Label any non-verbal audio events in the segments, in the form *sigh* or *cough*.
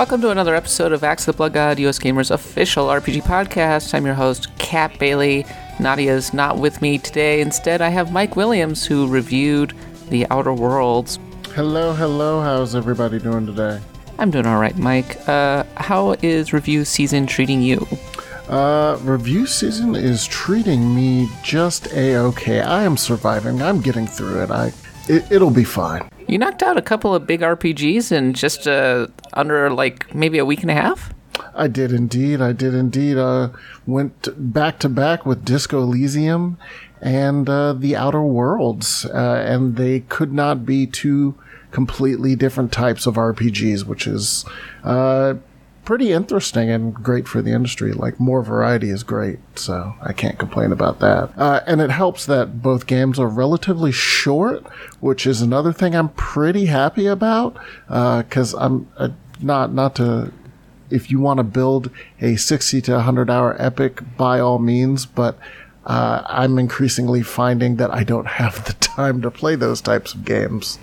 Welcome to another episode of Axe the Blood God, US Gamers official RPG podcast. I'm your host, Kat Bailey. Nadia's not with me today. Instead, I have Mike Williams, who reviewed The Outer Worlds. Hello, hello. How's everybody doing today? I'm doing all right, Mike. Uh, how is review season treating you? Uh, review season is treating me just a okay. I am surviving. I'm getting through it. I, it, it'll be fine. You knocked out a couple of big RPGs in just uh, under like maybe a week and a half. I did indeed. I did indeed. Uh, went back to back with Disco Elysium and uh, The Outer Worlds, uh, and they could not be two completely different types of RPGs, which is uh, pretty interesting and great for the industry. Like more variety is great, so I can't complain about that. Uh, and it helps that both games are relatively short, which is another thing I'm pretty happy about. Because uh, I'm uh, not not to. If you want to build a 60 to 100 hour epic, by all means, but uh, I'm increasingly finding that I don't *laughs* have the time to play those types of games.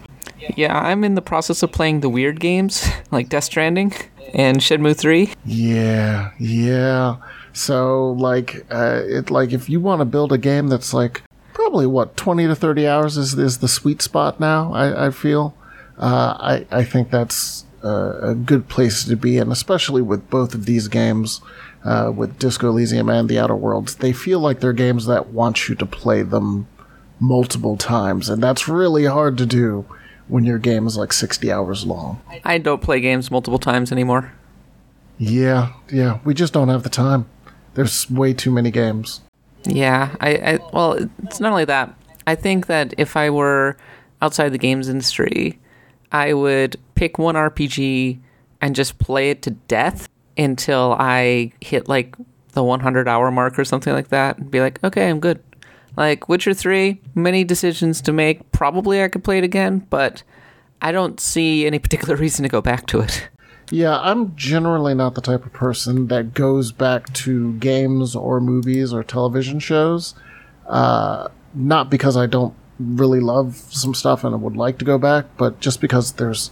Yeah, I'm in the process of playing the weird games *laughs* like Death Stranding and Shenmue 3. Yeah, yeah. So like uh, it like if you want to build a game that's like probably what 20 to 30 hours is is the sweet spot now, I, I feel. Uh, I I think that's a good place to be and especially with both of these games uh, with Disco Elysium and The Outer Worlds, they feel like they're games that want you to play them multiple times and that's really hard to do when your game is like 60 hours long. I don't play games multiple times anymore. Yeah, yeah, we just don't have the time. There's way too many games. Yeah, I, I well, it's not only that. I think that if I were outside the games industry, I would pick one RPG and just play it to death until I hit like the 100 hour mark or something like that and be like, okay, I'm good. Like Witcher 3, many decisions to make. Probably I could play it again, but I don't see any particular *laughs* reason to go back to it. Yeah, I'm generally not the type of person that goes back to games or movies or television shows. Uh, not because I don't really love some stuff and I would like to go back, but just because there's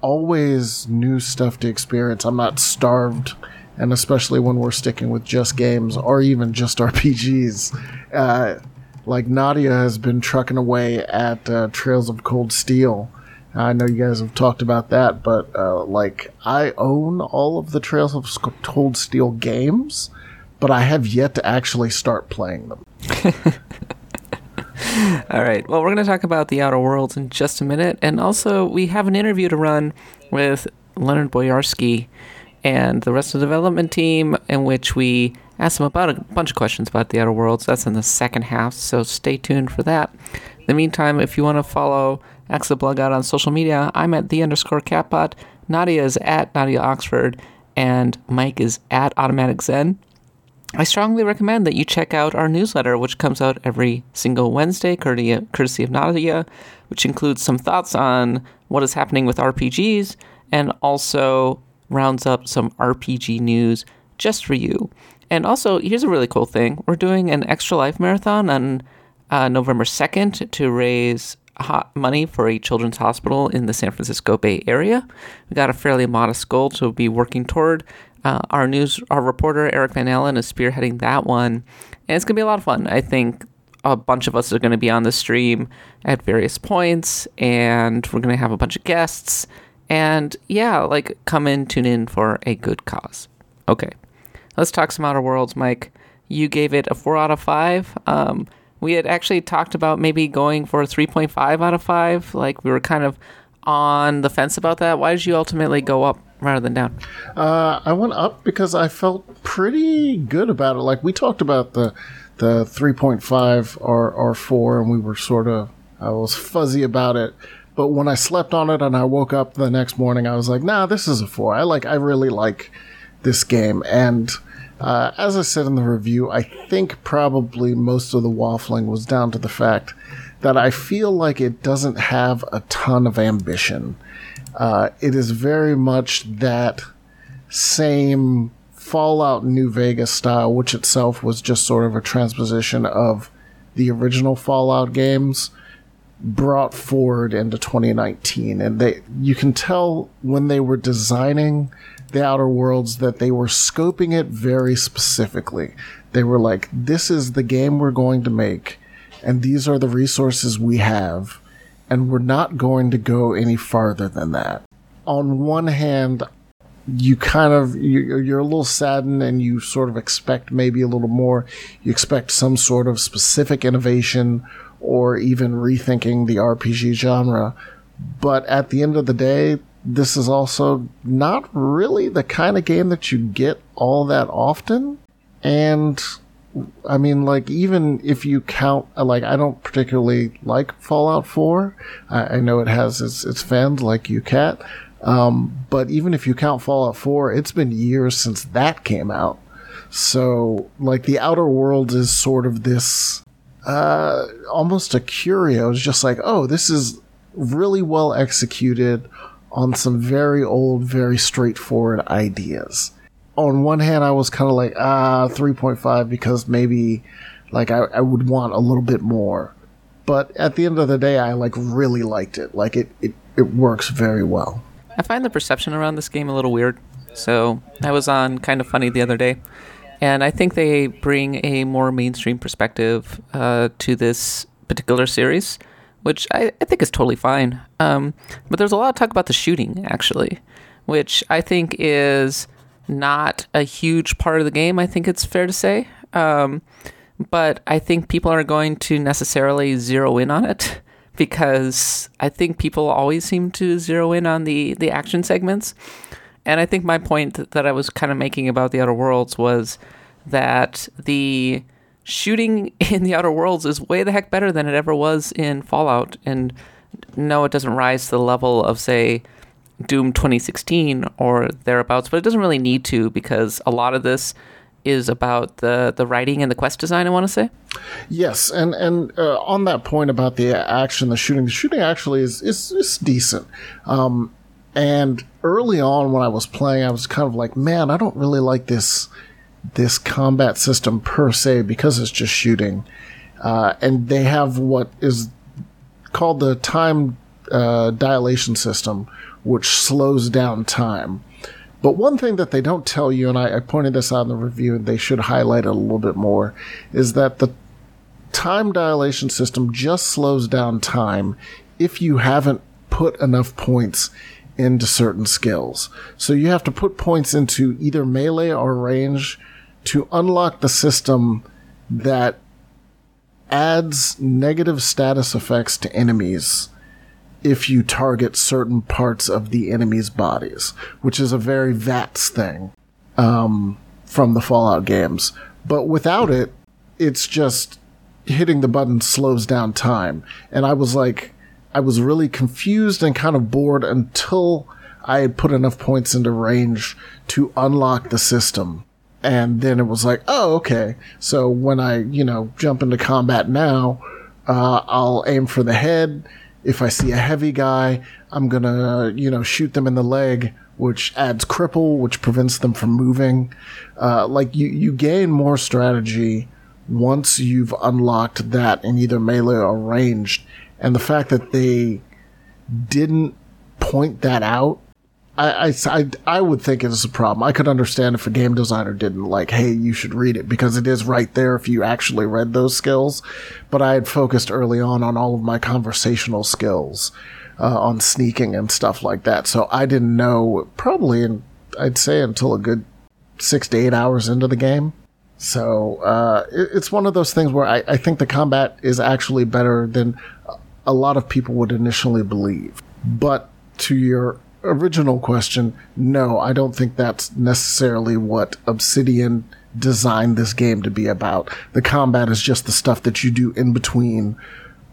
always new stuff to experience. I'm not starved, and especially when we're sticking with just games or even just *laughs* RPGs. Uh, like Nadia has been trucking away at uh, Trails of Cold Steel. I know you guys have talked about that, but uh, like I own all of the Trails of Cold Steel games, but I have yet to actually start playing them. *laughs* all right. Well, we're going to talk about the Outer Worlds in just a minute, and also we have an interview to run with Leonard Boyarsky and the rest of the development team, in which we ask him about a bunch of questions about the Outer Worlds. That's in the second half, so stay tuned for that. In the meantime, if you want to follow Axe the Blood God on social media, I'm at the underscore catbot. Nadia is at Nadia Oxford, and Mike is at Automatic Zen. I strongly recommend that you check out our newsletter, which comes out every single Wednesday, courtesy of Nadia, which includes some thoughts on what is happening with RPGs and also rounds up some RPG news just for you. And also, here's a really cool thing we're doing an Extra Life Marathon on uh, November 2nd to raise money for a children's hospital in the San Francisco Bay Area. We got a fairly modest goal to be working toward. Uh, our news, our reporter Eric Van Allen is spearheading that one, and it's gonna be a lot of fun. I think a bunch of us are to be on the stream at various points, and we're to have a bunch of guests. And yeah, like come in, tune in for a good cause. Okay, let's talk some Outer Worlds, Mike. You gave it a four out of five. Um, we had actually talked about maybe going for a 3.5 out of 5 like we were kind of on the fence about that. Why did you ultimately go up rather than down? Uh, i went up because i felt pretty good about it. Like we talked about the the 3.5 or, or 4 and we were sort of i was fuzzy about it. But when i slept on it and i woke up the next morning i was like nah this is a 4 i like i really like this game. And uh, as I said in the review, I think probably most of the waffling was down to the fact that I feel like it doesn't have a ton of ambition. Uh, it is very much that same Fallout New Vegas style, which itself was just sort of a transposition of the original Fallout games, brought forward into 2019 and they you can tell when they were designing the outer worlds that they were scoping it very specifically. They were like this is the game we're going to make and these are the resources we have and we're not going to go any farther than that. On one hand you kind of you're, a little saddened and you sort of expect maybe a little more. You expect some sort of specific innovation or even rethinking the RPG genre. But at the end of the day, this is also not really the kind of game that you get all that often. And I mean, like, even if you count, like, I don't particularly like Fallout 4. I, I know it has its, its fans like you. Um, but even if you count Fallout 4, it's been years since that came out. So, like, the Outer Worlds is sort of this uh, almost a curio. It's just like, oh, this is really well executed on some very old, very straightforward ideas. On one hand, I was kind of like, ah, 3.5 because maybe like I, I would want a little bit more. But at the end of the day, I like really liked it. Like it, it, it works very well. I find the perception around this game a little weird. So I was on Kind of Funny the other day, and I think they bring a more mainstream perspective uh, to this particular series, which I, I think is totally fine. Um, but there's a lot of talk about the shooting, actually, which I think is not a huge part of the game, I think it's fair to say. Um, but I think people are going to necessarily zero in on it *laughs* because I think people always seem to zero in on the, the action segments. And I think my point that I was kind of making about the Outer Worlds was that the shooting *laughs* in the Outer Worlds is way the heck better than it ever was in Fallout. And no, it doesn't rise to the level of, say, Doom 2016 or thereabouts, but it doesn't really need to because a lot of this is about the the writing and the quest design. I want to say. Yes, and and uh, on that point about the action, the shooting, the shooting actually is is, is decent. Um, and early on when I was playing, I was kind of like, man, I don't really like this this combat system per se because it's just shooting. Uh, and they have what is called the time uh, dilation system, which slows down time. But one thing that they don't tell you, and I, I pointed this out in the review, and they should highlight it a little bit more, is that the time dilation system just slows down time if you haven't put enough points into certain skills. So you have to put points into either melee or range to unlock the system that adds negative status effects to enemies if you target certain parts of the enemy's bodies, which is a very VATS thing um, from the Fallout games. But without it, it's just hitting the button slows down time. And I was like, I was really confused and kind of bored until I had put enough points into range to unlock the system. And then it was like, oh, okay. So when I, you know, jump into combat now, uh, I'll aim for the head. If I see a heavy guy, I'm gonna, you know, shoot them in the leg, which adds cripple, which prevents them from moving. Uh, like you, you gain more strategy once you've unlocked that in either melee or ranged and the fact that they didn't point that out, I, I, I, would think it is a problem. I could understand if a game designer didn't like, hey, you should read it because it is right there if you actually read those skills. But I had focused early on on all of my conversational skills, uh, on sneaking and stuff like that. So I didn't know probably, in, I'd say until a good six to eight hours into the game. So uh, it, it's one of those things where I, I think the combat is actually better than a lot of people would initially believe. But to your original question, no, I don't think that's necessarily what Obsidian designed this game to be about. The combat is just the stuff that you do in between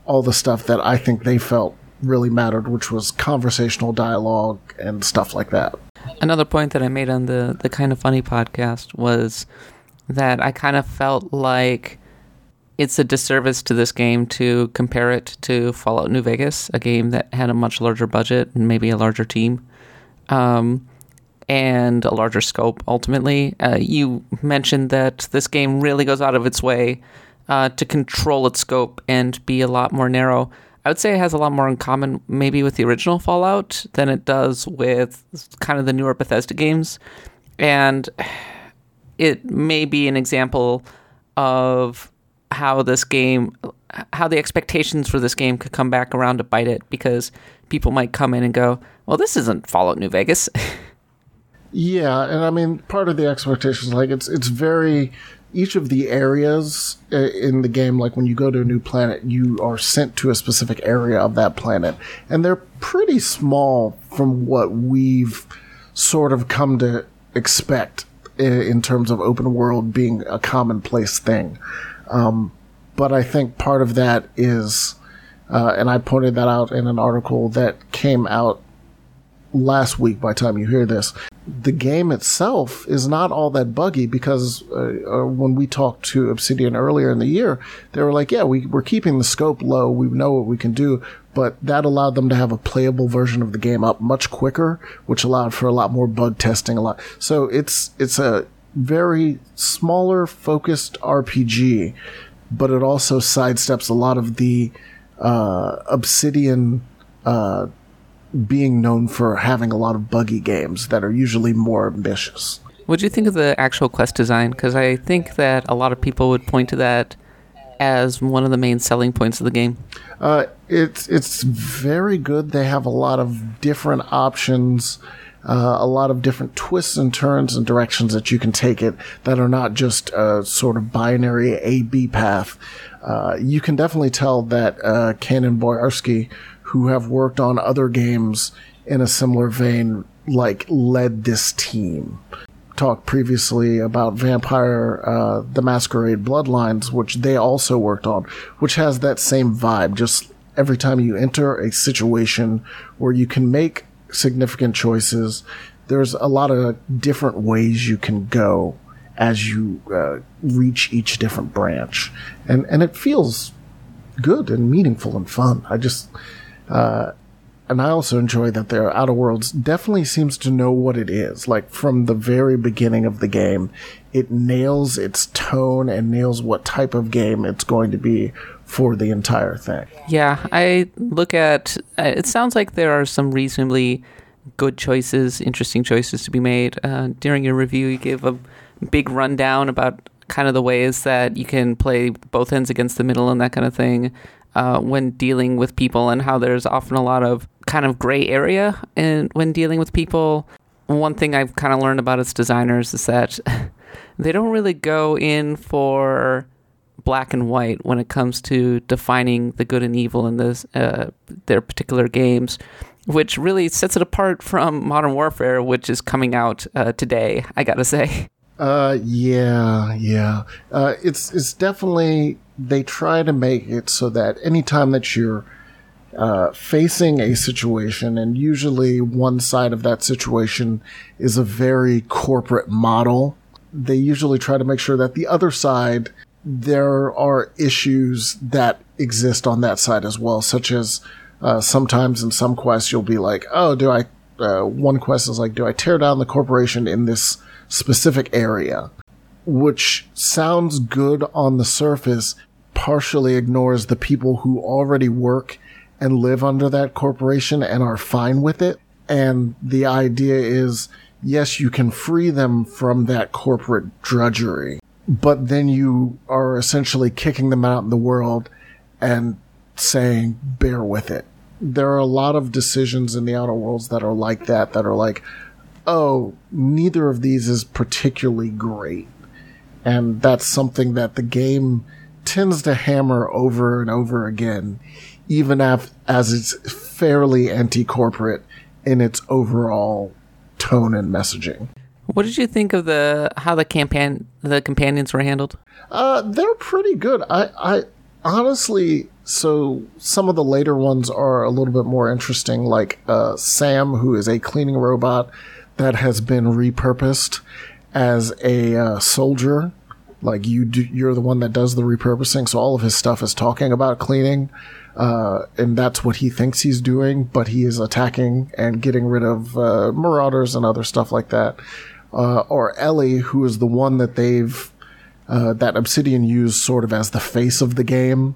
all the stuff that I think they felt really mattered, which was conversational dialogue and stuff like that. Another point that I made on the the kind of funny podcast was that I kind of felt like it's a disservice to this game to compare it to Fallout New Vegas, a game that had a much larger budget and maybe a larger team, um, and a larger scope. Ultimately, uh, you mentioned that this game really goes out of its way uh, to control its scope and be a lot more narrow. I would say it has a lot more in common, maybe with the original Fallout than it does with kind of the newer Bethesda games, and it may be an example of how this game, how the expectations for this game could come back around to bite it, because people might come in and go, "Well, this isn't Fallout New Vegas." *laughs* Yeah, and I mean, part of the expectations, like it's it's very each of the areas uh, in the game, like when you go to a new planet, you are sent to a specific area of that planet, and they're pretty small from what we've sort of come to expect in terms of open world being a commonplace thing. Um, but I think part of that is, uh, and I pointed that out in an article that came out last week by time you hear this the game itself is not all that buggy because uh, uh, when we talked to Obsidian earlier in the year, they were like, yeah, we, we're keeping the scope low. We know what we can do, but that allowed them to have a playable version of the game up much quicker, which allowed for a lot more bug testing. A lot. So it's, it's a very smaller focused RPG, but it also sidesteps a lot of the, uh, Obsidian, uh, being known for having a lot of buggy games that are usually more ambitious. What do you think of the actual quest design? Because I think that a lot of people would point to that as one of the main selling points of the game. Uh, it's it's very good. They have a lot of different options, uh, a lot of different twists and turns and directions that you can take it that are not just a sort of binary A B path. Uh, you can definitely tell that uh, Cain and Boyarsky, who have worked on other games in a similar vein, like led this team. Talked previously about Vampire uh, the Masquerade Bloodlines, which they also worked on, which has that same vibe. Just every time you enter a situation where you can make significant choices, there's a lot of different ways you can go as you uh, reach each different branch, and and it feels good and meaningful and fun. I just uh, and I also enjoy that their Outer Worlds definitely seems to know what it is. Like from the very beginning of the game, it nails its tone and nails what type of game it's going to be for the entire thing. Yeah, I look at it sounds like there are some reasonably good choices, interesting choices to be made. Uh, during your review, you gave a big rundown about kind of the ways that you can play both ends against the middle and that kind of thing uh, when dealing with people and how there's often a lot of kind of gray area and when dealing with people. One thing I've kind of learned about its designers is that *laughs* they don't really go in for black and white when it comes to defining the good and evil in this uh, their particular games, which really sets it apart from Modern Warfare, which is coming out uh, today. I gotta say. Uh, yeah, yeah. Uh, it's it's definitely they try to make it so that anytime that you're uh, facing a situation, and usually one side of that situation is a very corporate model, they usually try to make sure that the other side there are issues that exist on that side as well, such as uh, sometimes in some quests you'll be like, oh, do I? Uh, one quest is like, do I tear down the corporation in this specific area? Which sounds good on the surface, partially ignores the people who already work and live under that corporation and are fine with it. And the idea is, yes, you can free them from that corporate drudgery, but then you are essentially kicking them out in the world and saying, bear with it. There are a lot of decisions in the outer worlds that are like that, that are like, oh, neither of these is particularly great. And that's something that the game tends to hammer over and over again, even af- as it's fairly anti corporate in its overall tone and messaging. What did you think of the how the campaign the companions were handled? Uh, they're pretty good. I, I honestly, so some of the later ones are a little bit more interesting. Like uh, Sam, who is a cleaning robot that has been repurposed as a uh, soldier like you do, you're the one that does the repurposing, so all of his stuff is talking about cleaning, uh, and that's what he thinks he's doing. But he is attacking and getting rid of uh, marauders and other stuff like that. Uh, or Ellie, who is the one that they've uh, that Obsidian used sort of as the face of the game.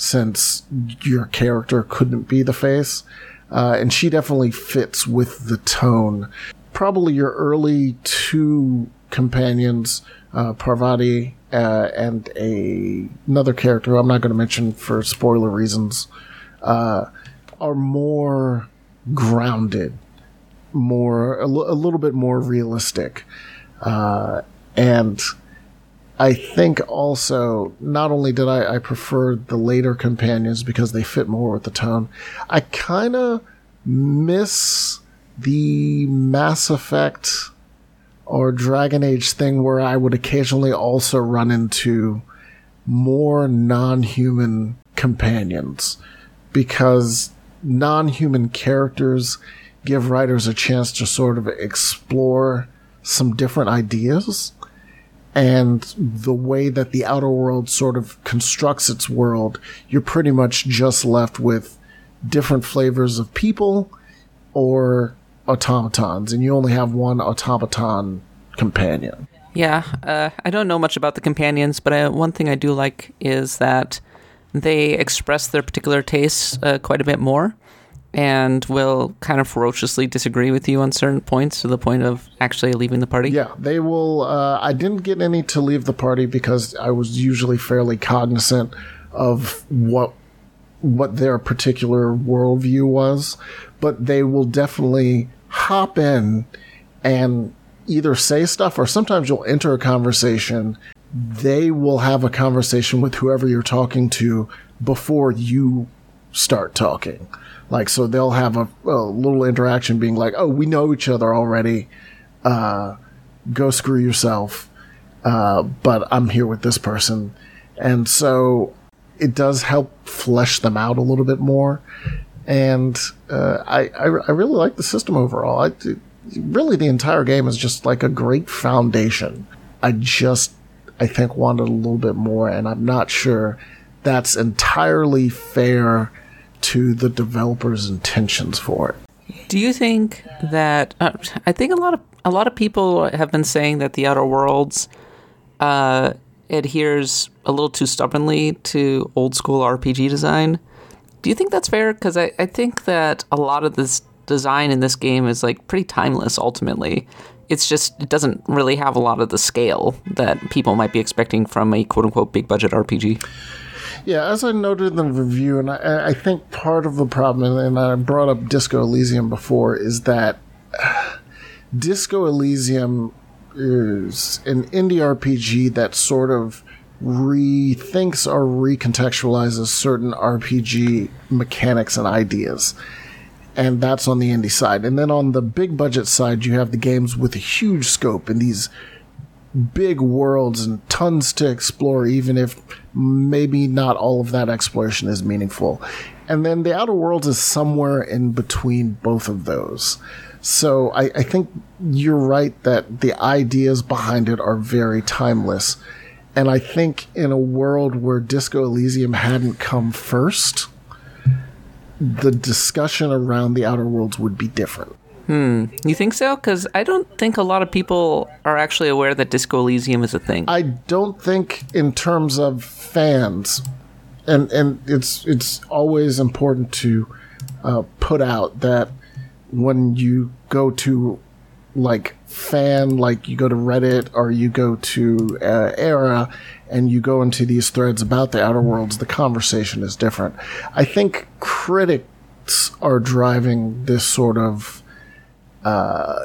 since your character couldn't be the face. Uh, and she definitely fits with the tone. Probably your early two companions, uh, Parvati uh, and a another character I'm not going to mention for spoiler reasons, uh, are more grounded, more a, l- a little bit more realistic, uh, and I think also not only did I, I prefer the later companions because they fit more with the tone, I kind of miss the Mass Effect or Dragon Age thing where I would occasionally also run into more non human companions because non human characters give writers a chance to sort of explore some different ideas. And the way that the outer world sort of constructs its world, you're pretty much just left with different flavors of people or automatons, and you only have one automaton companion. Yeah, uh, I don't know much about the companions, but I, one thing I do like is that they express their particular tastes uh, quite a bit more and will kind of ferociously disagree with you on certain points to the point of actually leaving the party. Yeah, they will. Uh, I didn't get any to leave the party because I was usually fairly cognizant of what what their particular worldview was, but they will definitely hop in and either say stuff or sometimes you'll enter a conversation. They will have a conversation with whoever you're talking to before you start talking. Like, so they'll have a, a little interaction being like, oh, we know each other already. Uh, go screw yourself. Uh, but I'm here with this person. And so it does help flesh them out a little bit more. And uh, I, I, I really like the system overall. I, really, the entire game is just like a great foundation. I just, I think, wanted a little bit more, and I'm not sure that's entirely fair to the developer's intentions for it. Do you think that uh, I think a lot of a lot of people have been saying that the Outer Worlds uh, adheres a little too stubbornly to old school RPG design. Do you think that's fair? Because I, I think that a lot of this design in this game is like pretty timeless ultimately. It's just it doesn't really have a lot of the scale that people might be expecting from a quote unquote big budget RPG. Yeah, as I noted in the review, and I, I think part of the problem, and I brought up Disco Elysium before, is that *sighs* Disco Elysium is an indie RPG that sort of rethinks or recontextualizes certain RPG mechanics and ideas. And that's on the indie side. And then on the big budget side, you have the games with a huge scope and these big worlds and tons to explore, even if maybe not all of that exploration is meaningful. And then the Outer Worlds is somewhere in between both of those. So I, I think you're right that the ideas behind it are very timeless. And I think in a world where Disco Elysium hadn't come first, the discussion around the Outer Worlds would be different. Hmm. You think so? Because I don't think a lot of people are actually aware that Disco Elysium is a thing. I don't think, in terms of fans, and and it's it's always important to uh, put out that when you go to like fan, like you go to Reddit or you go to uh, Era and you go into these threads about the Outer Worlds, the conversation is different. I think critics are driving this sort of uh,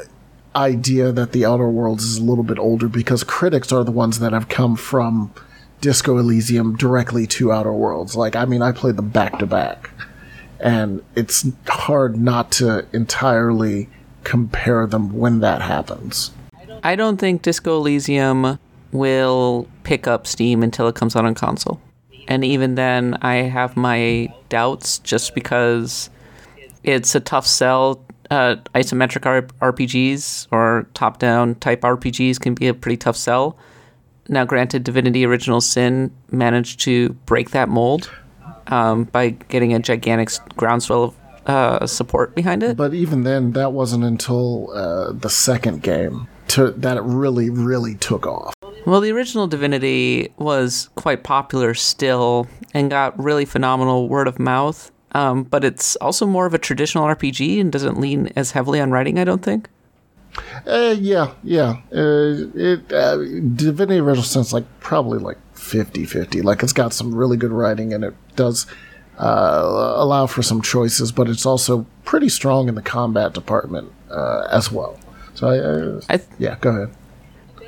idea that the Outer Worlds is a little bit older because critics are the ones that have come from Disco Elysium directly to Outer Worlds. Like, I mean, I played them back to back, and it's hard not to entirely compare them when that happens. I don't think Disco Elysium will pick up steam until it comes out on console. And even then, I have my doubts just because it's a tough sell. Uh, isometric R- RPGs or top down type RPGs can be a pretty tough sell. Now, granted, Divinity Original Sin managed to break that mold um, by getting a gigantic groundswell of uh, support behind it. But even then, that wasn't until uh, the second game to, that it really, really took off. Well, the original Divinity was quite popular still and got really phenomenal word of mouth. Um, but it's also more of a traditional RPG and doesn't lean as heavily on writing, I don't think. Uh, yeah, yeah. Uh, it uh, Divinity Original Sin's like probably like 50-50. Like it's got some really good writing and it does uh, allow for some choices, but it's also pretty strong in the combat department uh, as well. So I, uh, I th- yeah, go ahead.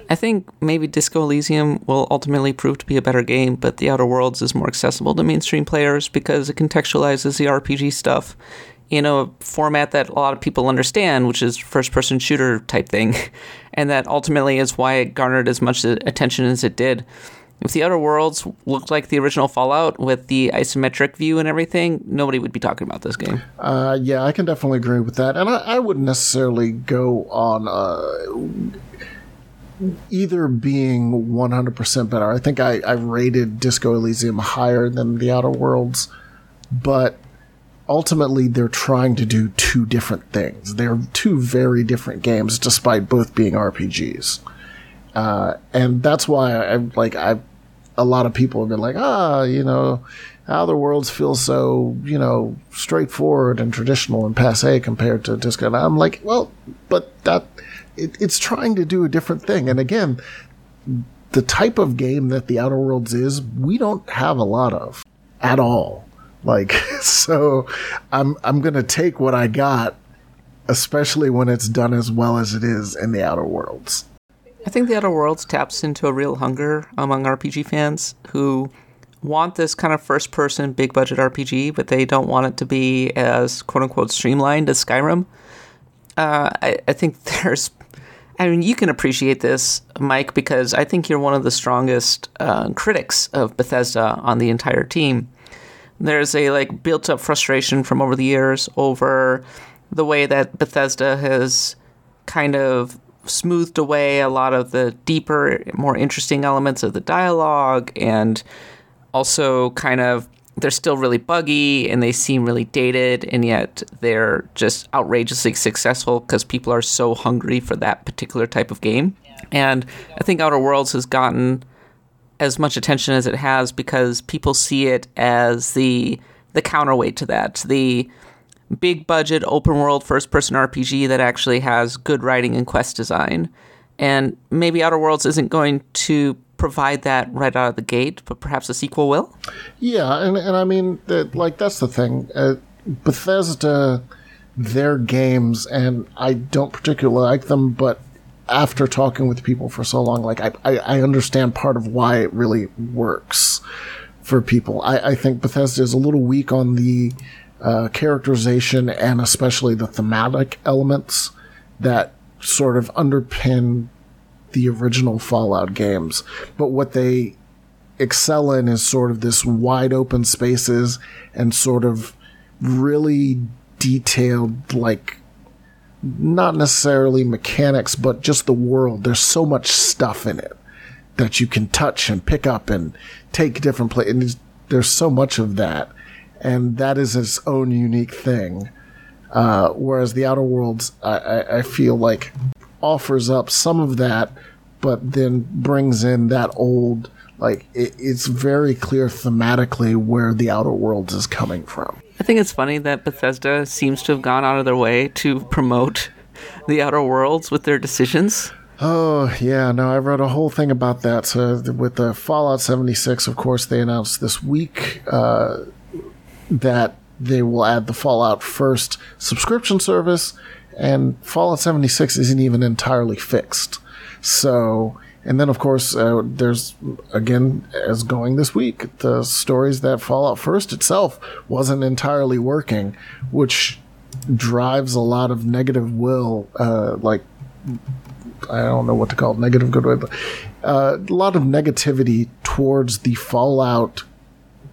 I think maybe Disco Elysium will ultimately prove to be a better game, but The Outer Worlds is more accessible to mainstream players because it contextualizes the RPG stuff in a format that a lot of people understand, which is first person shooter type thing. *laughs* And that ultimately is why it garnered as much attention as it did. If the Outer Worlds looked like the original Fallout with the isometric view and everything, nobody would be talking about this game. Uh, yeah, I can definitely agree with that. And I, I wouldn't necessarily go on uh, either being 100% better. I think I, I rated Disco Elysium higher than the Outer Worlds, but ultimately they're trying to do two different things. They're two very different games, despite both being RPGs. Uh, and that's why I like I. A lot of people have been like, ah, you know, Outer Worlds feel so, you know, straightforward and traditional and passe compared to Disco. And I'm like, well, but that it, it's trying to do a different thing. And again, the type of game that the Outer Worlds is, we don't have a lot of at all. Like, *laughs* so I'm, I'm to take what I got, especially when it's done as well as it is in the Outer Worlds. I think the Outer Worlds taps into a real hunger among RPG fans who want this kind of first person big budget RPG, but they don't want it to be as quote unquote streamlined as Skyrim. Uh, I, I, think *laughs* there's I mean, you can appreciate this, Mike, because I think you're one of the strongest uh, critics of Bethesda on the entire team. There's a like built-up frustration from over the years over the way that Bethesda has kind of smoothed away a lot of the deeper, more interesting elements of the dialogue, and also kind of they're still really buggy and they seem really dated, and yet they're just outrageously successful because people are so hungry for that particular type of game. And I think Outer Worlds has gotten as much attention as it has because people see it as the the counterweight to that, the big budget open world first person RPG that actually has good writing and quest design. And maybe Outer Worlds isn't going to provide that right out of the gate, but perhaps a sequel will. Yeah, and and I mean, that, like that's the thing. Uh, Bethesda, their games, and I don't particularly like them, but after talking with people for so long, like I, I, I understand part of why it really works for people. I, I think Bethesda is a little weak on the uh, characterization and especially the thematic elements that sort of underpin the original Fallout games. But what they excel in is sort of this wide open spaces and sort of really detailed, like, not necessarily mechanics, but just the world. There's so much stuff in it that you can touch and pick up and take different places. There's so much of that. And that is its own unique thing. Uh, whereas the Outer Worlds, I, I, I feel like offers up some of that, but then brings in that old, like, it, it's very clear thematically where the Outer Worlds is coming from. I think it's funny that Bethesda seems to have gone out of their way to promote the Outer Worlds with their decisions. Oh yeah, no, I wrote a whole thing about that. So with the Fallout 76, of course, they announced this week uh, that they will add the Fallout First subscription service, and Fallout 76 isn't even entirely fixed. So, and then of course, uh, there's again, as going this week, the stories that Fallout First itself wasn't entirely working, which drives a lot of negative will, uh, like, I don't know what to call it, negative goodwill, but uh, a lot of negativity towards the Fallout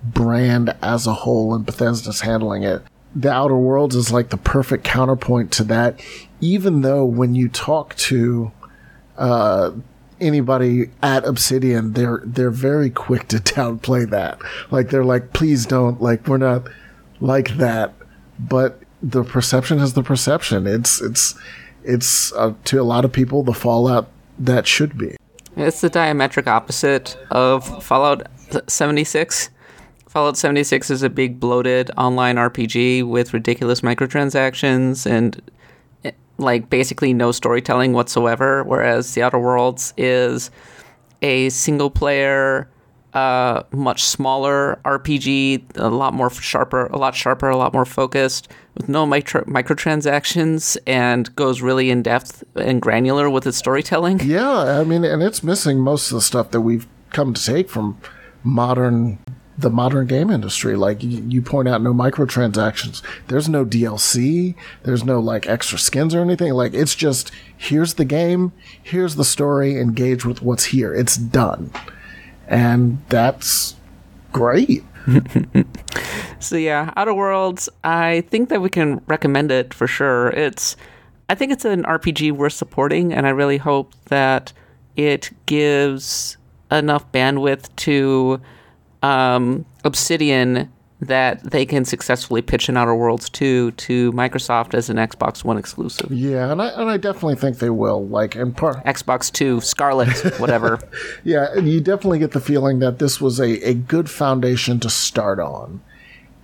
brand as a whole, and Bethesda's handling it the Outer Worlds is like the perfect counterpoint to that. Even though when you talk to uh, anybody at Obsidian, they're they're very quick to *laughs* downplay that. Like they're like, please don't. Like we're not like that. But the perception is the perception. It's it's it's uh, to a lot of people the fallout that should be. It's the diametric opposite of Fallout 76. Fallout 76 is a big bloated online RPG with ridiculous microtransactions and eh, like basically no storytelling whatsoever, whereas The Outer Worlds is a single player uh, much smaller RPG, a lot more sharper, a lot sharper, a lot more focused, with no micro- microtransactions, and goes really in depth and granular with its storytelling. Yeah, I mean, and it's missing most of the stuff that we've come to take from modern the modern game industry. Like you point out, no microtransactions. There's no DLC. There's no like extra skins or anything. Like it's just here's the game, here's the story, engage with what's here. It's done and that's great. *laughs* so yeah, Outer Worlds. I think that we can recommend it for sure. It's, I think it's an RPG worth supporting, and I really hope that it gives enough bandwidth to um, Obsidian that they can successfully pitch an Outer Worlds 2 to Microsoft as an Xbox One exclusive. Yeah, and I and I definitely think they will. Like in part Xbox 2, Scarlett, whatever. *laughs* yeah, you definitely get the feeling that this was a, a good foundation to start on.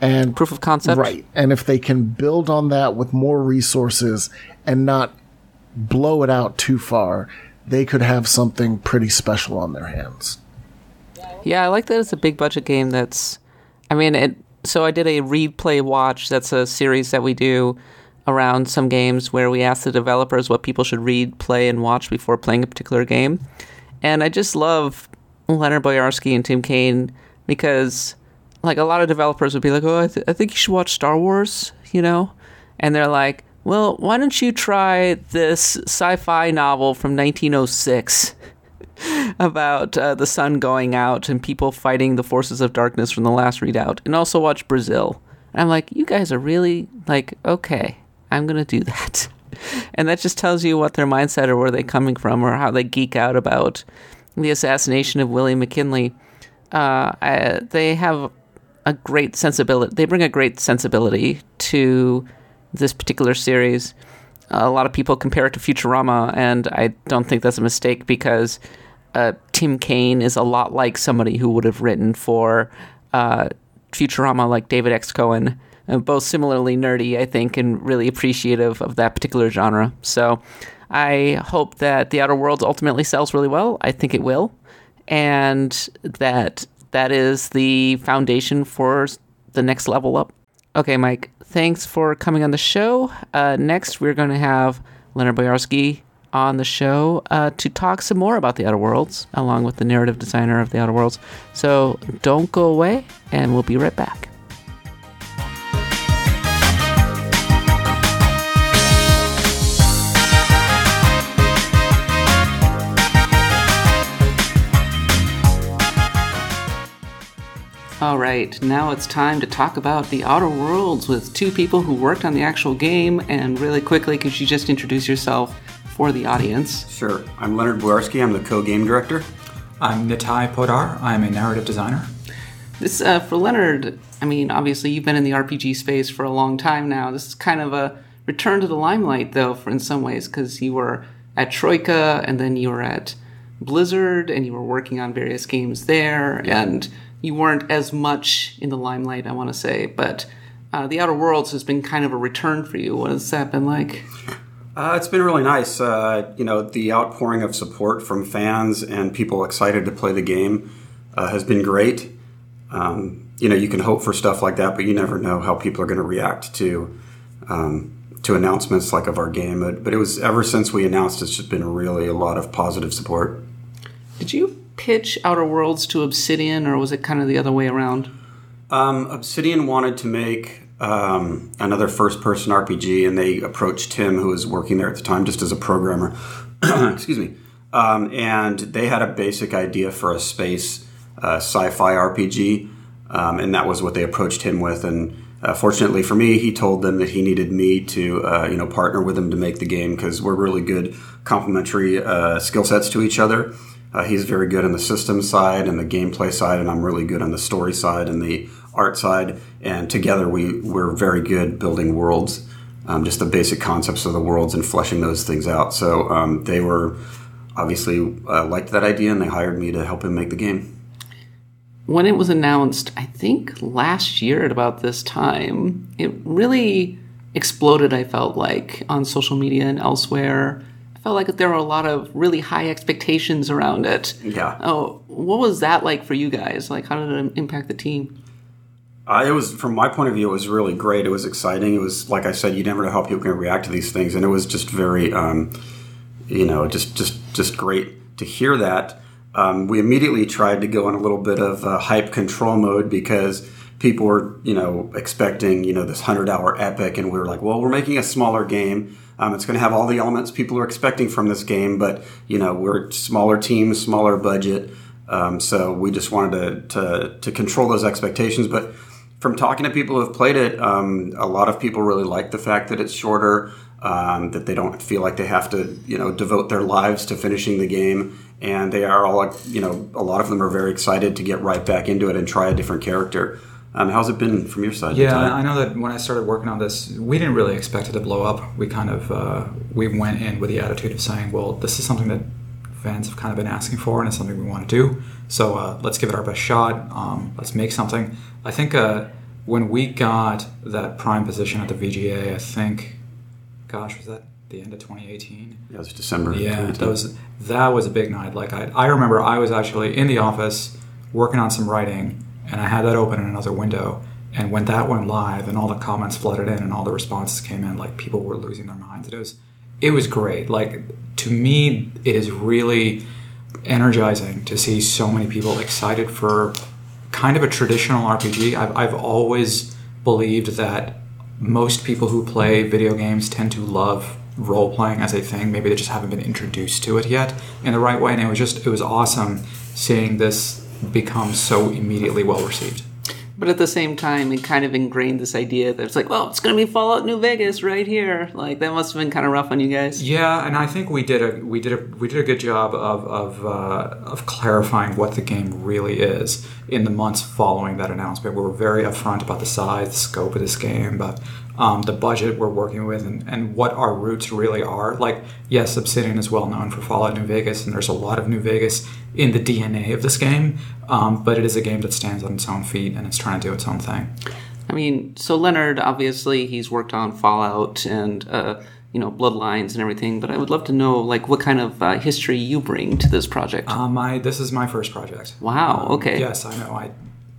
And proof of concept. Right. And if they can build on that with more resources and not blow it out too far, they could have something pretty special on their hands. Yeah, I like that it's a big budget game that's I mean, it so I did a read play watch. That's a series that we do around some games where we ask the developers what people should read, play, and watch before playing a particular game. And I just love Leonard Boyarsky and Tim Cain because, like, a lot of developers would be like, "Oh, I, th- I think you should watch Star Wars," you know, and they're like, "Well, why don't you try this sci-fi novel from 1906?" About uh, the sun going out and people fighting the forces of darkness from the last redoubt, and also watch Brazil. And I'm like, you guys are really like, okay, I'm gonna do *laughs* that. and that just tells you what their mindset or where they're coming from or how they geek out about the assassination of William McKinley. Uh, I, they have a great sensibility. They bring a great sensibility to this particular series. A lot of people compare it to Futurama, and I don't think that's a mistake because uh, Tim Cain is a lot like somebody who would have written for uh, Futurama, like David X. Cohen. Uh, both similarly nerdy, I think, and really appreciative of that particular genre. So I hope that The Outer Worlds ultimately sells really well. I think it will. And that that is the foundation for the next level up. Okay, Mike, thanks for coming on the show. Uh, next, we're going to have Leonard Boyarsky on the show uh, to talk some more about the Outer Worlds, along with the narrative designer of the Outer Worlds. So don't go away, and we'll be right back. All right, now it's time to talk about The Outer Worlds with two people who worked on the actual game. And really quickly, could you just introduce yourself for the audience? Sure. I'm Leonard Boyarsky. I'm the co-game director. I'm Nitai Poddar. I'm a narrative designer. This uh, for Leonard. I mean, obviously, you've been in the RPG space for a long time now. This is kind of a return to the limelight, though, for in some ways, because you were at Troika and then you were at Blizzard and you were working on various games there, and you weren't as much in the limelight, I want to say. But uh, the Outer Worlds has been kind of a return for you. What has that been like? Uh, it's been really nice. Uh, you know, the outpouring of support from fans and people excited to play the game uh, has been great. Um, you know, you can hope for stuff like that, but you never know how people are going to react to um, to announcements like of our game. But, but it was ever since we announced, it's just been really a lot of positive support. Did you pitch Outer Worlds to Obsidian, or was it kind of the other way around? Um, Obsidian wanted to make um, another first person RPG, and they approached Tim, who was working there at the time, just as a programmer. *clears throat* Excuse me. Um, and they had a basic idea for a space uh, sci fi RPG, um, and that was what they approached him with. And uh, fortunately for me, he told them that he needed me to, uh, you know, partner with him to make the game because we're really good complementary uh, skill sets to each other. Uh, he's very good on the system side and the gameplay side, and I'm really good on the story side and the art side, and together we we're very good building worlds, um, just the basic concepts of the worlds and fleshing those things out. So um, they were. obviously uh, liked that idea and they hired me to help him make the game. When it was announced, I think last year at about this time, it really exploded, I felt like, on social media and elsewhere. I felt like there were a lot of really high expectations around it. Yeah. Oh, what was that like for you guys? Like, how did it impact the team? Uh, it was, from my point of view, it was really great. It was exciting. It was, like I said, you never know how people can react to these things, and it was just very, um, you know, just just just great to hear that. Um, we immediately tried to go in a little bit of uh, hype control mode because people were, you know, expecting, you know, this hundred-hour epic, and we were like, well, we're making a smaller game. Um, it's going to have all the elements people are expecting from this game, but you know, we're smaller team, smaller budget, um, so we just wanted to, to to control those expectations, but from talking to people who have played it, um, a lot of people really like the fact that it's shorter, um, that they don't feel like they have to, you know, devote their lives to finishing the game, and they are all, you know, a lot of them are very excited to get right back into it and try a different character. Um, how's it been from your side? Yeah, I know that when I started working on this, we didn't really expect it to blow up. We kind of uh, we went in with the attitude of saying, well, this is something that fans have kind of been asking for, and it's something we want to do. So uh, let's give it our best shot. Um, let's make something. I think uh, when we got that prime position at the VGA, I think, gosh, was that the end of 2018? Yeah, it was December. Yeah, that was that was a big night. Like I, I remember I was actually in the office working on some writing, and I had that open in another window. And when that went live, and all the comments flooded in, and all the responses came in, like people were losing their minds. It was, it was great. Like to me, it is really energizing to see so many people excited for kind of a traditional RPG. I've, I've always believed that most people who play video games tend to love role playing as a thing. Maybe they just haven't been introduced to it yet in the right way. And it was just, it was awesome seeing this become so immediately well received. But at the same time, it kind of ingrained this idea that it's like, well, it's going to be Fallout New Vegas right here. Like that must have been kind of rough on you guys. Yeah, and I think we did a we did a we did a good job of of, uh, of clarifying what the game really is in the months following that announcement. We were very upfront about the size, the scope of this game, but um, the budget we're working with, and, and what our roots really are. Like, yes, Obsidian is well known for Fallout New Vegas, and there's a lot of New Vegas in the DNA of this game. Um, but it is a game that stands on its own feet and it's trying to do its own thing. I mean, so Leonard, obviously, he's worked on Fallout and, uh, you know, Bloodlines and everything, but I would love to know, like, what kind of uh, history you bring to this project. Um, I, this is my first project. wow, okay. Yes, I know. I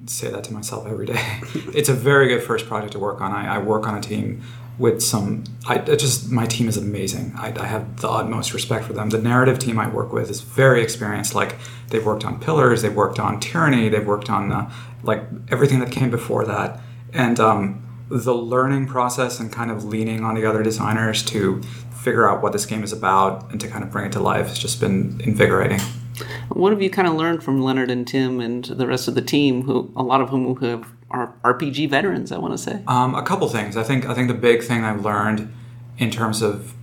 say that to myself every day. *laughs* it's a very good first project to work on. I, I work on a team with some. I, I just my team is amazing. I, I have the utmost respect for them. The narrative team I work with is very experienced. Like they've worked on Pillars, they've worked on Tyranny, they've worked on uh, like everything that came before that, and um, the learning process and kind of leaning on the other designers to figure out what this game is about and to kind of bring it to life has just been invigorating. What have you kind of learned from Leonard and Tim and the rest of the team, who a lot of whom who have are RPG veterans? I want to say. Um, a couple things. I think I think the big thing I've learned in terms of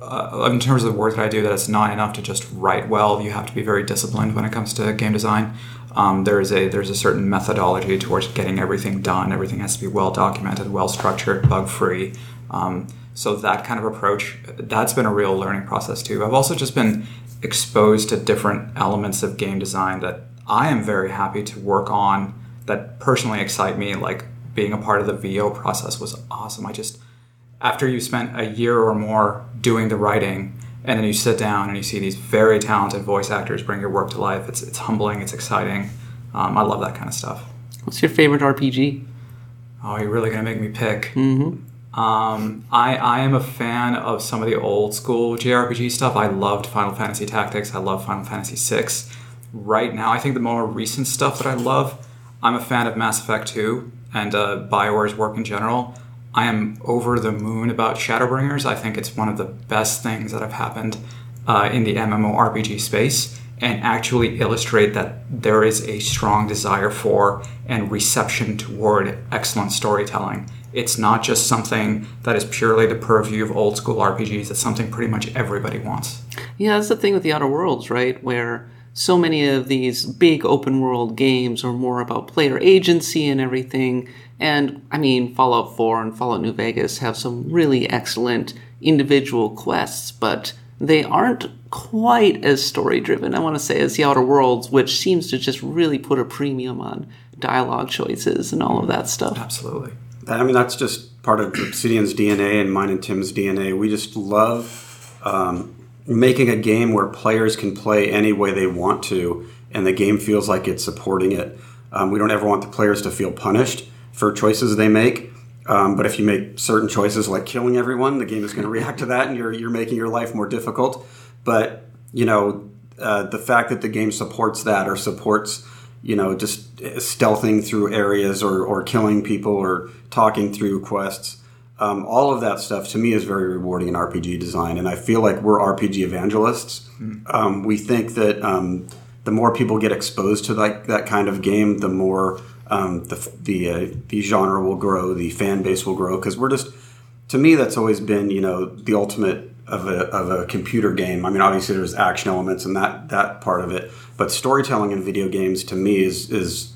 uh, in terms of the work that I do that it's not enough to just write well. You have to be very disciplined when it comes to game design. Um, there is a there's a certain methodology towards getting everything done. Everything has to be well documented, well structured, bug free. Um, so that kind of approach that's been a real learning process too. I've also just been exposed to different elements of game design that I am very happy to work on that personally excite me. Like being a part of the VO process was awesome. I just after you spent a year or more doing the writing and then you sit down and you see these very talented voice actors bring your work to life it's, it's humbling it's exciting um, i love that kind of stuff What's your favorite RPG? oh you're really going to make me pick Mm-hmm. Um, I, I am a fan of some of the old school jrpg stuff i loved final fantasy tactics i love final fantasy VI. right now i think the more recent stuff that i love i'm a fan of mass effect 2 and uh, bioware's work in general I am over the moon about Shadowbringers. I think it's one of the best things that have happened uh, in the MMORPG space and actually illustrate that there is a strong desire for and reception toward excellent storytelling. It's not just something that is purely the purview of old school RPGs, it's something pretty much everybody wants. Yeah, that's the thing with the Outer Worlds, right? Where so many of these big open world games are more about player agency and everything. And I mean, Fallout 4 and Fallout New Vegas have some really excellent individual quests, but they aren't quite as story driven, I want to say, as The Outer Worlds, which seems to just really put a premium on dialogue choices and all of that stuff. Absolutely. I mean, that's just part of Obsidian's DNA and mine and Tim's DNA. We just love um, making a game where players can play any way they want to, and the game feels like it's supporting it. Um, we don't ever want the players to feel punished for choices they make. Um, but if you make certain choices like killing everyone, the game is going to react to that, and you're you're making your life more difficult. But you know, uh, the fact that the game supports that or supports you know just stealthing through areas or or killing people or talking through quests. Um, all of that stuff to me is very rewarding in RPG design, and I feel like we're RPG evangelists. Um, we think that um, the more people get exposed to like that kind of game, the more um, the the uh, the genre will grow, the fan base will grow. Because we're just, to me, that's always been you know the ultimate of a of a computer game. I mean, obviously there's action elements and that that part of it, but storytelling in video games to me is is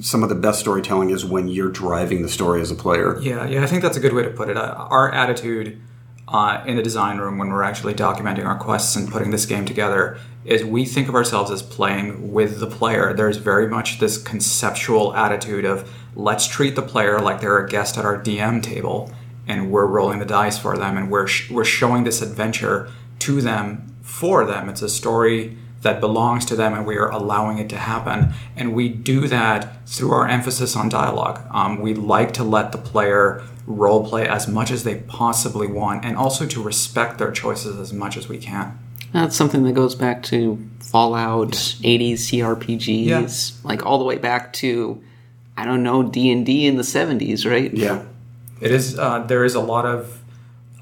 some of the best storytelling is when you're driving the story as a player. Yeah, yeah, I think that's a good way to put it. Uh, our attitude uh, in the design room when we're actually documenting our quests and putting this game together is we think of ourselves as playing with the player. There's very much this conceptual attitude of let's treat the player like they're a guest at our DM table and we're rolling the dice for them and we're sh- we're showing this adventure to them for them. It's a story that belongs to them and we are allowing it to happen. And we do that through our emphasis on dialogue. Um, we like to let the player role play as much as they possibly want and also to respect their choices as much as we can. That's something that goes back to Fallout, 80s CRPGs, Yeah. like all the way back to, I don't know, D&D in the 70s, right? Yeah, It is. Uh, there is a lot of.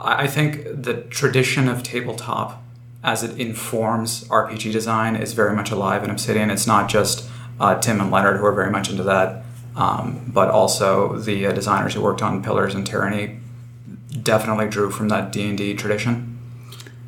I think the tradition of tabletop, as it informs RPG design, is very much alive in Obsidian. It's not just uh, Tim and Leonard who are very much into that, um, but also the uh, designers who worked on Pillars and Tyranny definitely drew from that D and D tradition.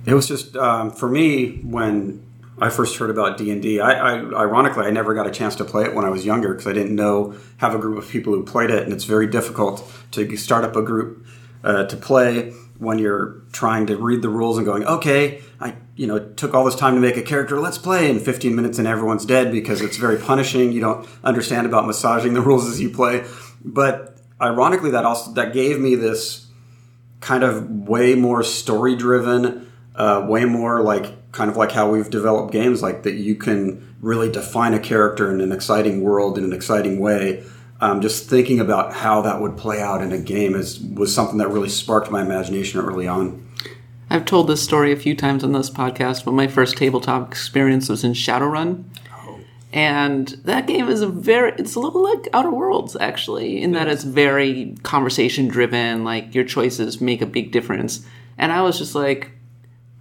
it was just um, for me when I first heard about D and D. Ironically I never got a chance to play it when I was younger because I didn't know have a group of people who played it, and it's very difficult to start up a group uh, to play when you're trying to read the rules and going, okay, I you know took all this time to make a character, let's play. In 15 minutes, and everyone's dead because it's very punishing. You don't understand about massaging the *laughs* rules as you play, but ironically, that also that gave me this kind of way more story driven, uh, way more like kind of like how we've developed games, like that you can really define a character in an exciting world in an exciting way. Um, just thinking about how that would play out in a game is was something that really sparked my imagination early on. I've told this story a few times on this podcast, but my first tabletop experience was in Shadowrun. And that game is a very, it's a little like Outer Worlds, actually, in that it's very conversation driven, like your choices make a big difference. And I was just like,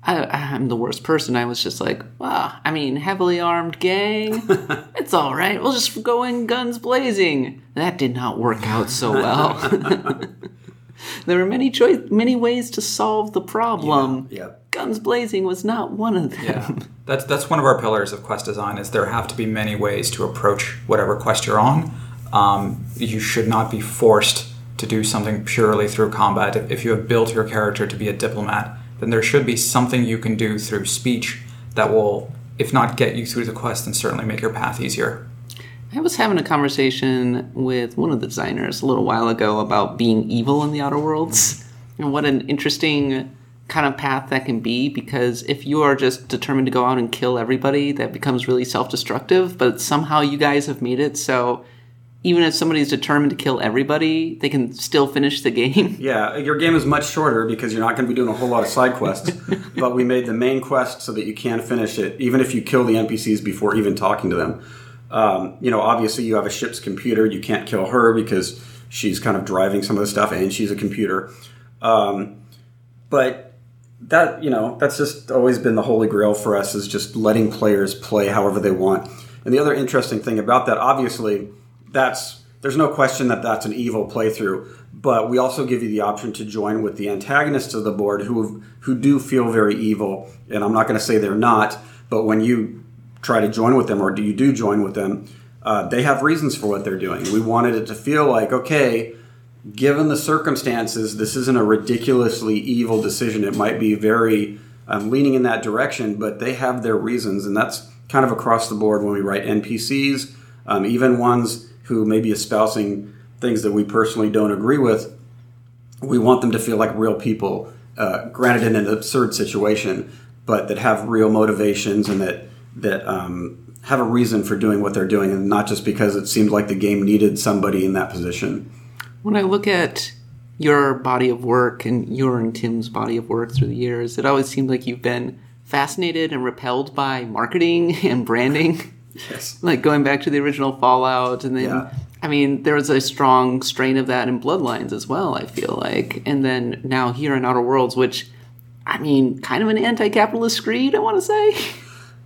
I, I'm the worst person. I was just like, wow, I mean, heavily armed gang, *laughs* it's all right. We'll just go in guns blazing. That did not work out so well. *laughs* there were many choice, many ways to solve the problem. Yeah. Guns blazing was not one of them. Yeah, that's that's one of our pillars of quest design. Is there have to be many ways to approach whatever quest you're on. Um, you should not be forced to do something purely through combat. If you have built your character to be a diplomat, then there should be something you can do through speech that will, if not get you through the quest, then certainly make your path easier. I was having a conversation with one of the designers a little while ago about being evil in the Outer Worlds and what an interesting kind of path that can be because if you are just determined to go out and kill everybody, that becomes really self destructive. But somehow you guys have made it so even if somebody's determined to kill everybody, they can still finish the game. *laughs* Yeah, your game is much shorter because you're not going to be doing a whole lot of side quests. *laughs* but we made the main quest so that you can finish it, even if you kill the NPCs before even talking to them. Um, you know, obviously you have a ship's computer. You can't kill her because she's kind of driving some of the stuff, and she's a computer. Um, but that you know, that's just always been the holy grail for us is just letting players play however they want. And the other interesting thing about that, obviously, that's there's no question that that's an evil playthrough. But we also give you the option to join with the antagonists of the board who who do feel very evil. And I'm not going to say they're not, but when you try to join with them or do you do join with them, uh, they have reasons for what they're doing. We wanted it to feel like okay, given the circumstances, this isn't a ridiculously evil decision. It might be very um, leaning in that direction, but they have their reasons, and that's kind of across the board when we write NPCs, um, even ones who may be espousing things that we personally don't agree with. We want them to feel like real people, uh, granted in an absurd situation, but that have real motivations and that that um, have a reason for doing what they're doing, and not just because it seemed like the game needed somebody in that position. When I look at your body of work and your and Tim's body of work through the years, it always seemed like you've been fascinated and repelled by marketing *laughs* and branding. Yes. like going back to the original Fallout, and then Yeah. I mean, there was a strong strain of that in Bloodlines as well. I feel like, and then now here in Outer Worlds, which I mean, kind of an anti-capitalist screed. I want to say.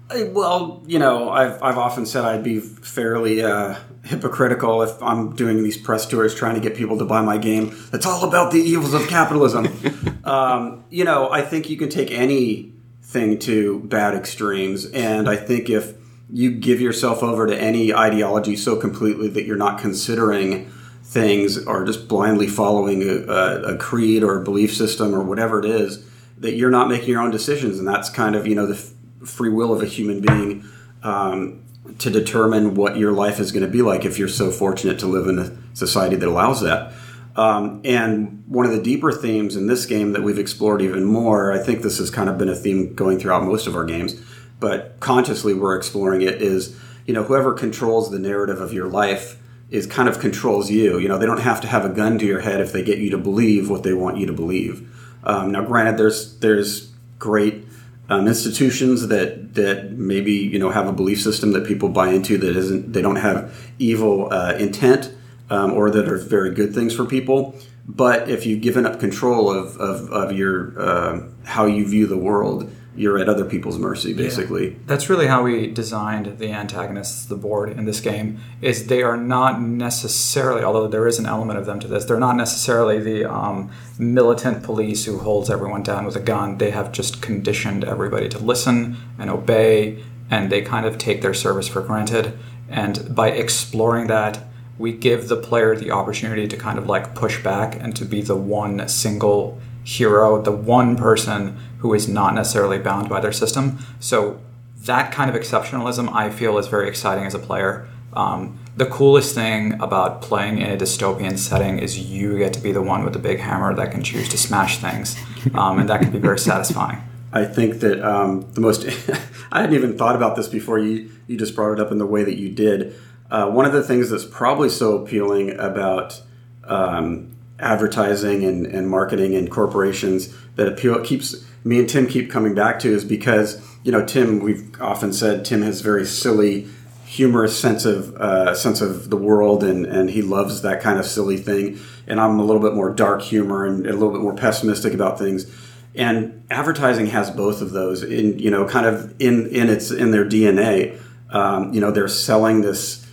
Uh, Well, you know, I've, I've often said I'd be fairly uh, hypocritical if I'm doing these press tours trying to get people to buy my game. It's all about the evils of capitalism. *laughs* um, you know, I think you can take anything to bad extremes, and I think if you give yourself over to any ideology so completely that you're not considering things or just blindly following a, a, a creed or a belief system or whatever it is, that you're not making your own decisions, and that's kind of you know the f- free will of a human being um, to determine what your life is going to be like if you're so fortunate to live in a society that allows that. Um, and one of the deeper themes in this game that we've explored even more, I think this has kind of been a theme going throughout most of our games, but consciously we're exploring it is, you know, whoever controls the narrative of your life is kind of controls you. You know, they don't have to have a gun to your head if they get you to believe what they want you to believe. Um, now, granted, there's there's great um, institutions that that maybe you know have a belief system that people buy into that isn't they don't have evil uh, intent um, or that are very good things for people. But if you've given up control of of, of your uh, how you view the world, you're at other people's mercy, basically. That's really how we designed the antagonists, the board in this game. Is they are not necessarily, although there is an element of them to this, they're not necessarily the um, militant police who holds everyone down with a gun. They have just conditioned everybody to listen and obey, and they kind of take their service for granted. And by exploring that, we give the player the opportunity to kind of like push back and to be the one single hero, the one person who is not necessarily bound by their system. So that kind of exceptionalism I feel is very exciting as a player. Um, the coolest thing about playing in a dystopian setting is you get to be the one with the big hammer that can choose to smash things, um, and that can be very satisfying. *laughs* I think that um, the most *laughs* I hadn't even thought about this before you you just brought it up in the way that you did. Uh, one of the things that's probably so appealing about um, advertising and, and marketing and corporations that appeal keeps me and Tim keep coming back to is because you know Tim we've often said Tim has very silly humorous sense of uh, sense of the world and and he loves that kind of silly thing. And I'm a little bit more dark humor and a little bit more pessimistic about things. And advertising has both of those in you know kind of in in its in their DNA um, you know they're selling this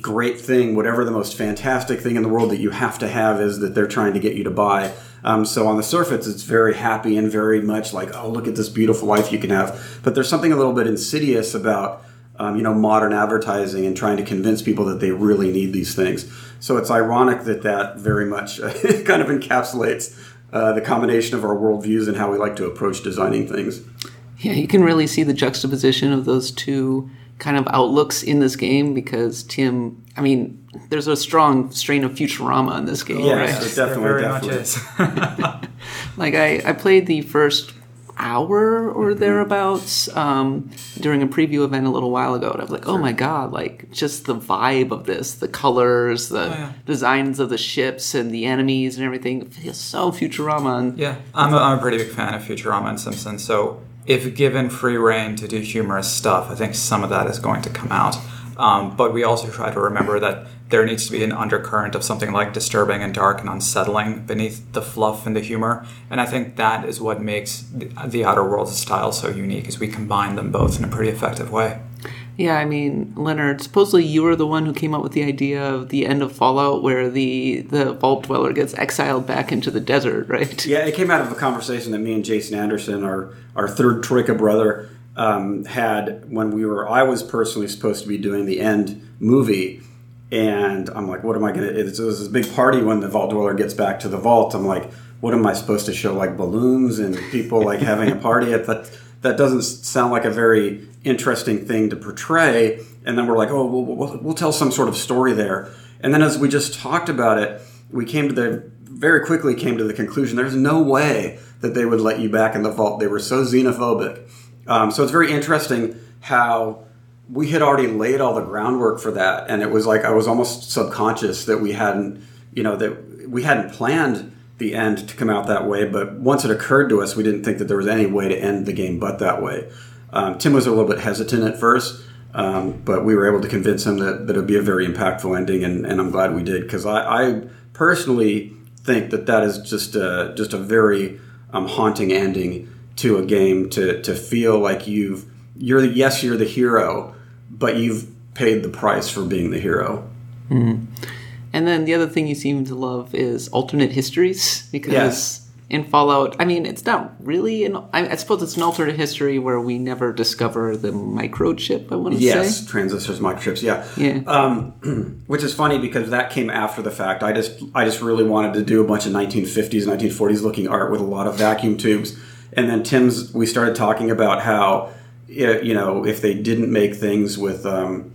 great thing, whatever the most fantastic thing in the world that you have to have is that they're trying to get you to buy. Um, so on the surface, it's very happy and very much like, oh, look at this beautiful life you can have. But there's something a little bit insidious about, um, you know, modern advertising and trying to convince people that they really need these things. So it's ironic that that very much *laughs* kind of encapsulates uh, the combination of our worldviews and how we like to approach designing things. Yeah, you can really see the juxtaposition of those two kind of outlooks in this game because Tim, I mean, there's a strong strain of Futurama in this game, Yes. right? It definitely, there very definitely. much is. *laughs* *laughs* Like I, I played the first hour or Mm-hmm. thereabouts um, during a preview event a little while ago, and I was like, "Oh my god!" Like just the vibe of this, the colors, the yeah. designs of the ships and the enemies and everything it feels so Futurama. And Yeah, I'm a, I'm a pretty big fan of Futurama and Simpsons. So if given free reign to do humorous stuff, I think some of that is going to come out. Um, but we also try to remember that there needs to be an undercurrent of something like disturbing and dark and unsettling beneath the fluff and the humor. And I think that is what makes the, the Outer Worlds style so unique, is we combine them both in a pretty effective way. Yeah, I mean, Leonard, supposedly you were the one who came up with the idea of the end of Fallout where the, the vault dweller gets exiled back into the desert, right? Yeah, it came out of a conversation that me and Jason Anderson, our our third Troika brother, um, had when we were. I was personally supposed to be doing the end movie, and I'm like, what am I gonna? It's, it this big party when the vault dweller gets back to the vault. I'm like, what am I supposed to show like balloons and people like having a party? at That that doesn't sound like a very interesting thing to portray. And then we're like, oh, we'll, we'll, we'll tell some sort of story there. And then as we just talked about it, we came to the very quickly came to the conclusion there's no way that they would let you back in the vault. They were so xenophobic. Um, so it's very interesting how we had already laid all the groundwork for that, and it was like I was almost subconscious that we hadn't, you know, that we hadn't planned the end to come out that way. But once it occurred to us, we didn't think that there was any way to end the game but that way. Um, Tim was a little bit hesitant at first, um, but we were able to convince him that, that it would be a very impactful ending, and, and I'm glad we did because I, I, personally think that that is just a, just a very um, haunting ending to a game to, to feel like you've you're yes you're the hero, but you've paid the price for being the hero. Mm-hmm. And then the other thing you seem to love is alternate histories because yes. in Fallout, I mean, it's not really an. I, suppose it's an alternate history where we never discover the microchip. I want to yes, say yes, transistors, microchips. Yeah, yeah. Um, *clears throat* which is funny because that came after the fact. I just, I just really wanted to do a bunch of 1950s, 1940s looking art with a lot of vacuum tubes, and then Tim's. We started talking about how, you know, if they didn't make things with. Um,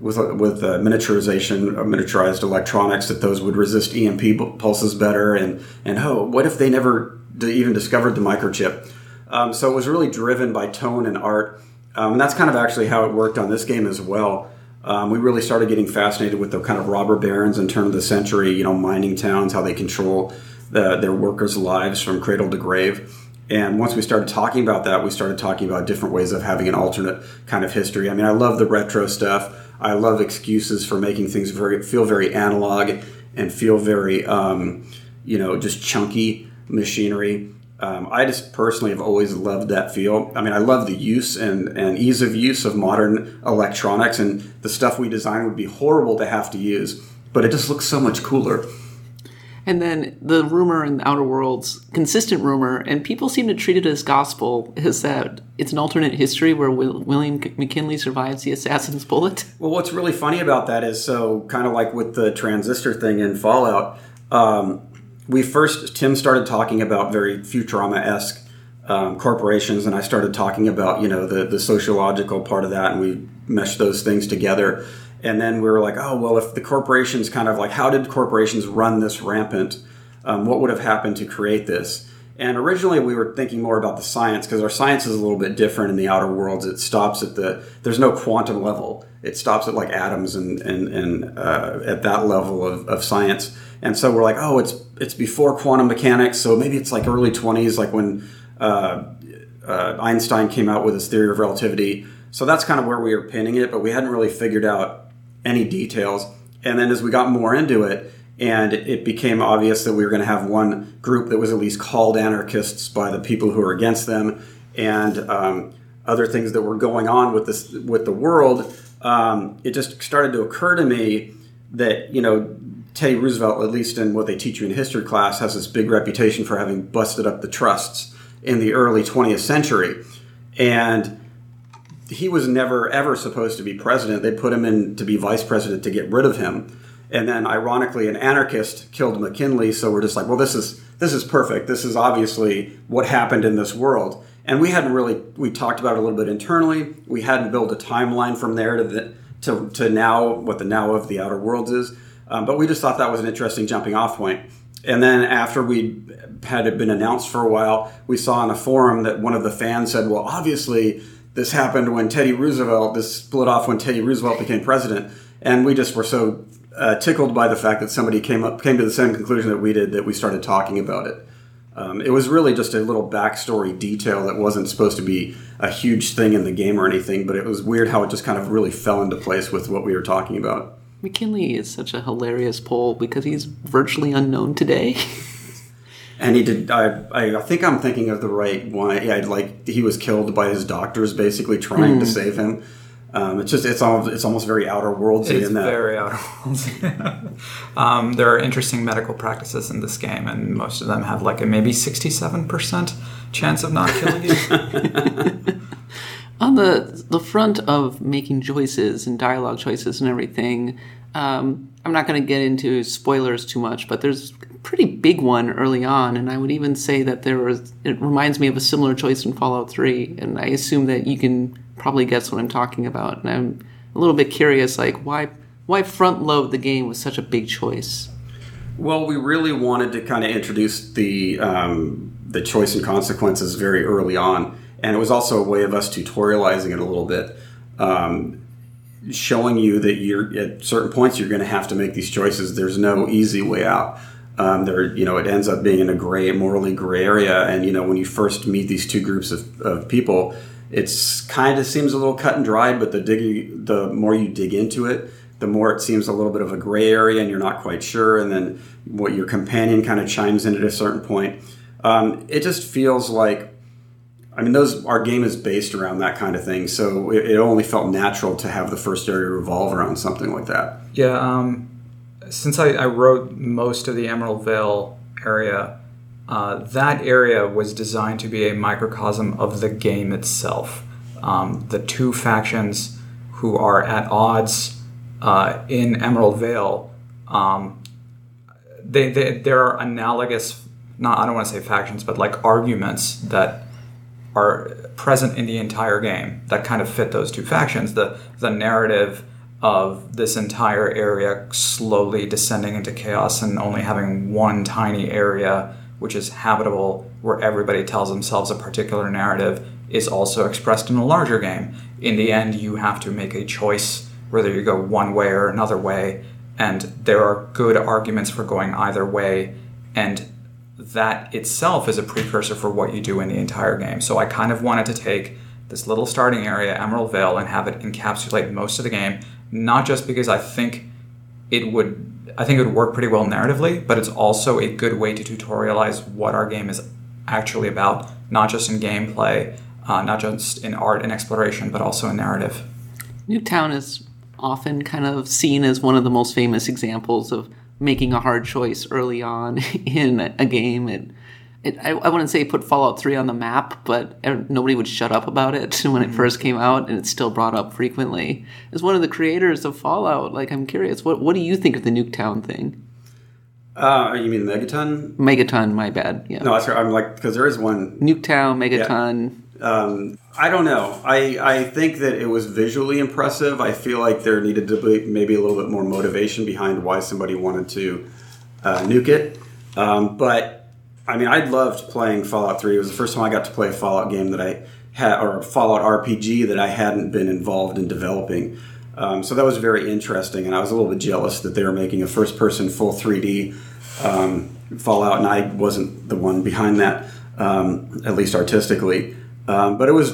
with with uh, miniaturization, uh, miniaturized electronics, that those would resist EMP pulses better. And and oh, what if they never even discovered the microchip? Um, so it was really driven by tone and art, um, and that's kind of actually how it worked on this game as well. Um, we really started getting fascinated with the kind of robber barons and turn of the century, you know, mining towns, how they control the, their workers' lives from cradle to grave. And once we started talking about that, we started talking about different ways of having an alternate kind of history. I mean, I love the retro stuff. I love excuses for making things very feel very analog and feel very um, you know just chunky machinery. Um, I just personally have always loved that feel. I mean, I love the use and, and ease of use of modern electronics, and the stuff we design would be horrible to have to use, but it just looks so much cooler. And then the rumor in the Outer Worlds, consistent rumor, and people seem to treat it as gospel, is that it's an alternate history where Will- William McKinley survives the assassin's bullet. *laughs* Well, what's really funny about that is so kind of like with the transistor thing in Fallout, um, we first, Tim started talking about very Futurama esque um, corporations, and I started talking about, you know, the, the sociological part of that, and we meshed those things together. And then we were like, oh, well, if the corporations kind of like, how did corporations run this rampant? Um, what would have happened to create this? And originally we were thinking more about the science because our science is a little bit different in the outer worlds. It stops at the, there's no quantum level. It stops at like atoms and, and, and uh, at that level of, of science. And so we're like, oh, it's, it's before quantum mechanics. So maybe it's like early 20s, like when uh, uh, Einstein came out with his theory of relativity. So that's kind of where we were pinning it, but we hadn't really figured out any details. And then as we got more into it, and it became obvious that we were going to have one group that was at least called anarchists by the people who are against them, and um, other things that were going on with this with the world. Um, it just started to occur to me that you know Teddy Roosevelt, at least in what they teach you in history class, has this big reputation for having busted up the trusts in the early 20th century, and he was never ever supposed to be president. They put him in to be vice president to get rid of him. And then ironically an anarchist killed McKinley, so we're just like, well this is this is perfect. This is obviously what happened in this world. And we hadn't really we talked about it a little bit internally. We hadn't built a timeline from there to the, to, to now what the now of the outer worlds is. Um, but we just thought that was an interesting jumping off point. And then after we had it been announced for a while, we saw on a forum that one of the fans said, "Well, obviously this happened when Teddy Roosevelt, this split off when Teddy Roosevelt became president. And we just were so uh, tickled by the fact that somebody came up came to the same conclusion that we did that we started talking about it. Um, it was really just a little backstory detail that wasn't supposed to be a huge thing in the game or anything, but it was weird how it just kind of really fell into place with what we were talking about. McKinley is such a hilarious poll because he's virtually unknown today. *laughs* and he did. I, I think I'm thinking of the right one. Yeah, like he was killed by his doctors, basically trying mm. to hmm. save him. Um, it's just it's almost it's almost very outer worldsy it's in that. Very outer worldsy. *laughs* um, there are interesting medical practices in this game, and most of them have like a maybe sixty-seven percent chance of not killing you. *laughs* On the the front of making choices and dialogue choices and everything, Um, I'm not going to get into spoilers too much, but there's a pretty big one early on, and I would even say that there was. It reminds me of a similar choice in Fallout 3, and I assume that you can probably guess what I'm talking about. And I'm a little bit curious, like why why front load the game with such a big choice? Well, we really wanted to kind of introduce the um, the choice and consequences very early on, and it was also a way of us tutorializing it a little bit, um, showing you that you're at certain points you're going to have to make these choices. There's no easy way out. Um, there, you know, it ends up being in a gray, morally gray area, and you know, when you first meet these two groups of, of people, it's kind of seems a little cut and dried, but the dig, the more you dig into it, the more it seems a little bit of a gray area and you're not quite sure. And then what your companion kind of chimes in at a certain point. Um, it just feels like, I mean, those our game is based around that kind of thing. So it, it only felt natural to have the first area revolve around something like that. Yeah. Um, since I, I, wrote most of the Emerald Vale area, uh, that area was designed to be a microcosm of the game itself. Um, the two factions who are at odds uh, in Emerald Vale, um, they, they, there are analogous, not I don't want to say factions, but like arguments that are present in the entire game that kind of fit those two factions. The the narrative of this entire area slowly descending into chaos and only having one tiny area which is habitable where everybody tells themselves a particular narrative is also expressed in a larger game. In the end, you have to make a choice whether you go one way or another way, and there are good arguments for going either way, and that itself is a precursor for what you do in the entire game. So I kind of wanted to take this little starting area, Emerald Vale, and have it encapsulate most of the game, not just because I think it would I think it would work pretty well narratively, but it's also a good way to tutorialize what our game is actually about, not just in gameplay, uh, not just in art and exploration, but also in narrative. Nuketown is often kind of seen as one of the most famous examples of making a hard choice early on *laughs* in a game. It, it I, I, wouldn't say put Fallout 3 on the map, but nobody would shut up about it *laughs* when it mm-hmm. first came out, and it's still brought up frequently. As one of the creators of Fallout, like I'm curious, what what do you think of the Nuketown thing? Uh, you mean Megaton? Megaton, my bad. Yeah. No. I'm like because there is one Nuketown, Megaton. Yeah. Um, I don't know. I, I think that it was visually impressive. I feel like there needed to be maybe a little bit more motivation behind why somebody wanted to uh, nuke it. Um, but I mean, I loved playing Fallout 3. It was the first time I got to play a Fallout game that I had, or Fallout RPG that I hadn't been involved in developing. Um, so that was very interesting, and I was a little bit jealous that they were making a first-person full 3D um, Fallout, and I wasn't the one behind that, um, at least artistically. Um, but it was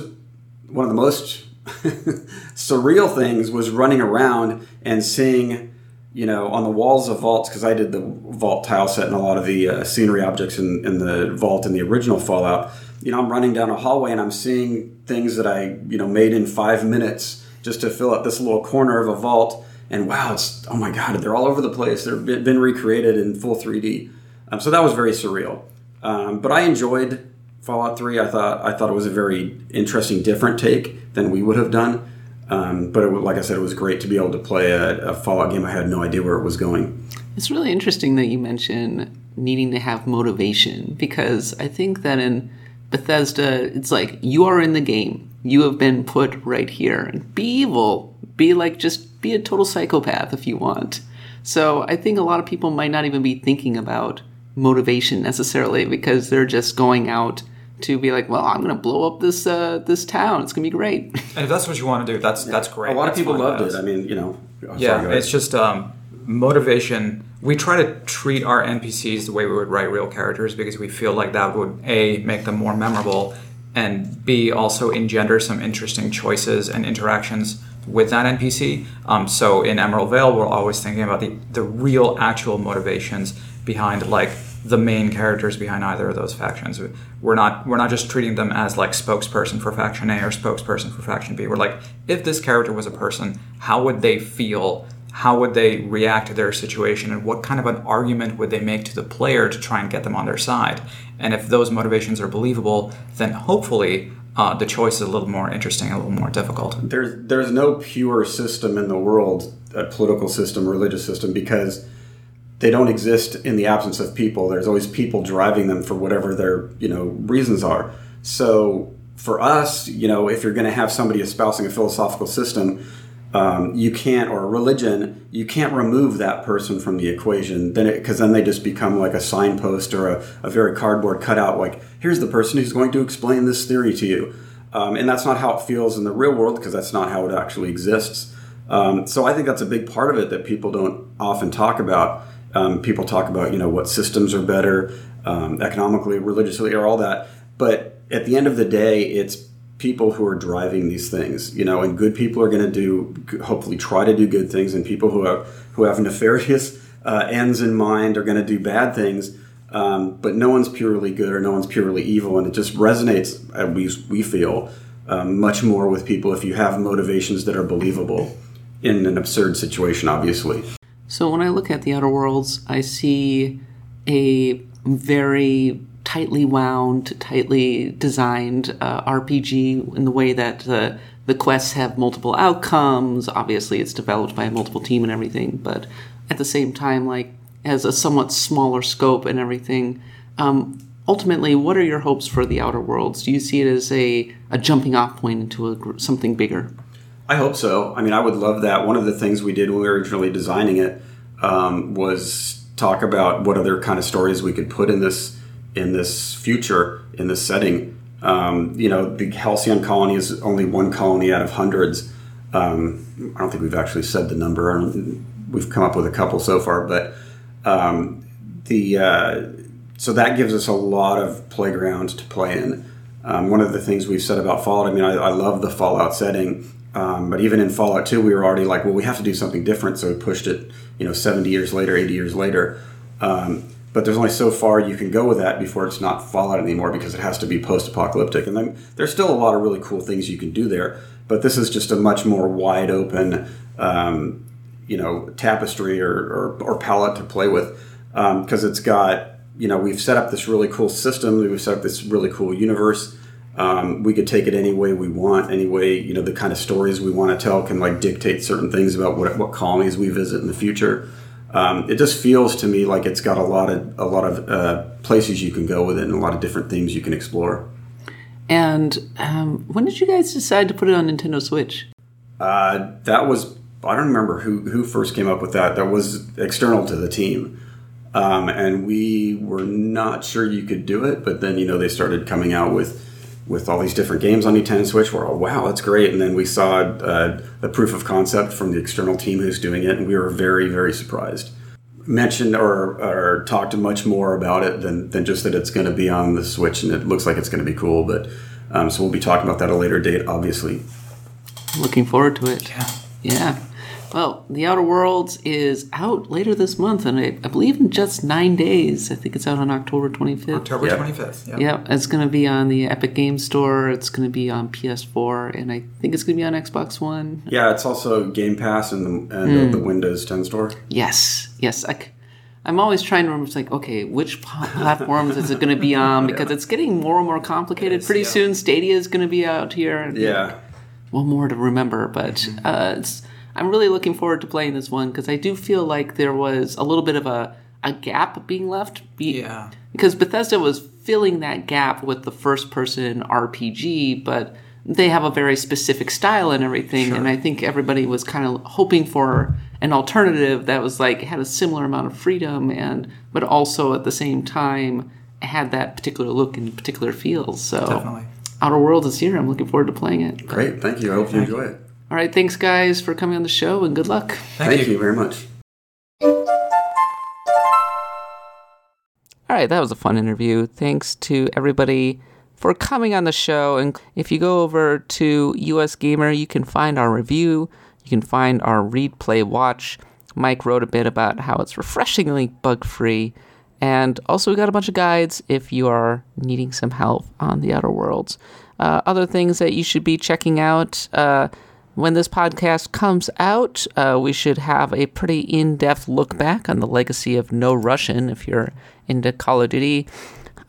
one of the most *laughs* surreal things was running around and seeing, you know, on the walls of vaults because I did the vault tile set and a lot of the uh, scenery objects in, in the vault in the original Fallout. You know, I'm running down a hallway and I'm seeing things that I, you know, made in five minutes just to fill up this little corner of a vault. And wow, it's oh my god, they're all over the place. They've been recreated in full 3D. Um, so that was very surreal. Um, but I enjoyed Fallout Three. I thought I thought it was a very interesting, different take than we would have done. Um, but it, like I said, it was great to be able to play a, a, Fallout game. I had no idea where it was going. It's really interesting that you mention needing to have motivation because I think that in Bethesda, it's like you are in the game. You have been put right here. Be evil. Be like just be a total psychopath if you want. So I think a lot of people might not even be thinking about motivation necessarily because they're just going out to be like, well, I'm going to blow up this uh, this town. It's going to be great. And if that's what you want to do, that's yeah. that's great. A lot that's of people loved it. I mean, you know, yeah, sorry, it's just um, motivation. We try to treat our NPCs the way we would write real characters because we feel like that would a make them more memorable, and b also engender some interesting choices and interactions with that NPC. Um, so in Emerald Vale, we're always thinking about the the real actual motivations behind like the main characters behind either of those factions. We're not we're not just treating them as like spokesperson for faction A or spokesperson for faction B. We're like, if this character was a person, how would they feel? How would they react to their situation? And what kind of an argument would they make to the player to try and get them on their side? And if those motivations are believable, then hopefully uh, the choice is a little more interesting, a little more difficult. There's there's no pure system in the world, a political system, religious system, because they don't exist in the absence of people. There's always people driving them for whatever their you know reasons are. So for us, you know, if you're going to have somebody espousing a philosophical system, um, you can't or a religion, you can't remove that person from the equation. Then because then they just become like a signpost or a, a very cardboard cutout. Like here's the person who's going to explain this theory to you. Um, and that's not how it feels in the real world because that's not how it actually exists. Um, so I think that's a big part of it that people don't often talk about. Um, people talk about you know what systems are better um, economically, religiously, or all that. But at the end of the day, it's people who are driving these things, you know, and good people are going to do, hopefully, try to do good things, and people who have who have *laughs* nefarious uh, ends in mind are going to do bad things. Um, but no one's purely good or no one's purely evil, and it just resonates. At least we feel um, much more with people if you have motivations that are believable in an absurd situation, obviously. So when I look at the Outer Worlds, I see a very tightly wound, tightly designed uh, RPG in the way that the the quests have multiple outcomes. Obviously, it's developed by a multiple team and everything, but at the same time, like has a somewhat smaller scope and everything. Um, ultimately, what are your hopes for the Outer Worlds? Do you see it as a, a jumping off point into a, something bigger? I hope so. I mean, I would love that. One of the things we did when we were originally designing it um, was talk about what other kind of stories we could put in this in this future in this setting. Um, you know, the Halcyon colony is only one colony out of hundreds. Um, I don't think we've actually said the number. We've come up with a couple so far, but um, the uh, so that gives us a lot of playgrounds to play in. Um, one of the things we've said about Fallout, I mean, I, I love the Fallout setting, um, but even in Fallout 2, we were already like, well, we have to do something different, so we pushed it, you know, 70 years later, 80 years later. Um, but there's only so far you can go with that before it's not Fallout anymore because it has to be post-apocalyptic. And then there's still a lot of really cool things you can do there, but this is just a much more wide open, um, you know, tapestry or, or, or, palette to play with because um, it's got you know we've set up this really cool system, we've set up this really cool universe. Um, we could take it any way we want, any way you know the kind of stories we want to tell can like dictate certain things about what, what colonies we visit in the future um, it just feels to me like it's got a lot of a lot of uh, places you can go with it and a lot of different themes you can explore. And um, when did you guys decide to put it on Nintendo Switch? Uh, that was I don't remember who who first came up with that. That was external to the team, um, and we were not sure you could do it. But then you know they started coming out with with all these different games on the Nintendo Switch. We're all, wow, that's great. And then we saw uh, the proof of concept from the external team who's doing it, and we were very, very surprised. Mentioned or, or talked much more about it than, than just that it's going to be on the Switch and it looks like it's going to be cool. But um, so we'll be talking about that at a later date, obviously. Looking forward to it. Yeah. Yeah. Well, The Outer Worlds is out later this month, and I, I, believe in just nine days. I think it's out on October 25th. October yep. 25th, yeah. Yeah, it's going to be on the Epic Game Store. It's going to be on PS4, and I think it's going to be on Xbox One. Yeah, it's also Game Pass and the, and mm. the Windows 10 store. Yes, yes. I, I'm always trying to remember, it's like, okay, which platforms is it going to be on? *laughs* Because yeah. it's getting more and more complicated. Is, Pretty yeah. soon, Stadia is going to be out here. Yeah. One more to remember, but mm-hmm. uh, it's I'm really looking forward to playing this one because I do feel like there was a little bit of a, a gap being left. Be- yeah. Because Bethesda was filling that gap with the first person RPG, but they have a very specific style and everything. Sure. And I think everybody was kind of hoping for an alternative that was like had a similar amount of freedom and but also at the same time had that particular look and particular feel. So Definitely. Outer Worlds is here. I'm looking forward to playing it. Great, thank you. I hope you enjoy it. All right, thanks guys for coming on the show and good luck. Thank, Thank you. you very much. All right, that was a fun interview. Thanks to everybody for coming on the show. And if you go over to US Gamer, you can find our review. You can find our read, play, watch. Mike wrote a bit about how it's refreshingly bug free. And also, we got a bunch of guides if you are needing some help on the Outer Worlds. Uh, other things that you should be checking out. Uh, when this podcast comes out, uh, we should have a pretty in depth look back on the legacy of No Russian if you're into Call of Duty.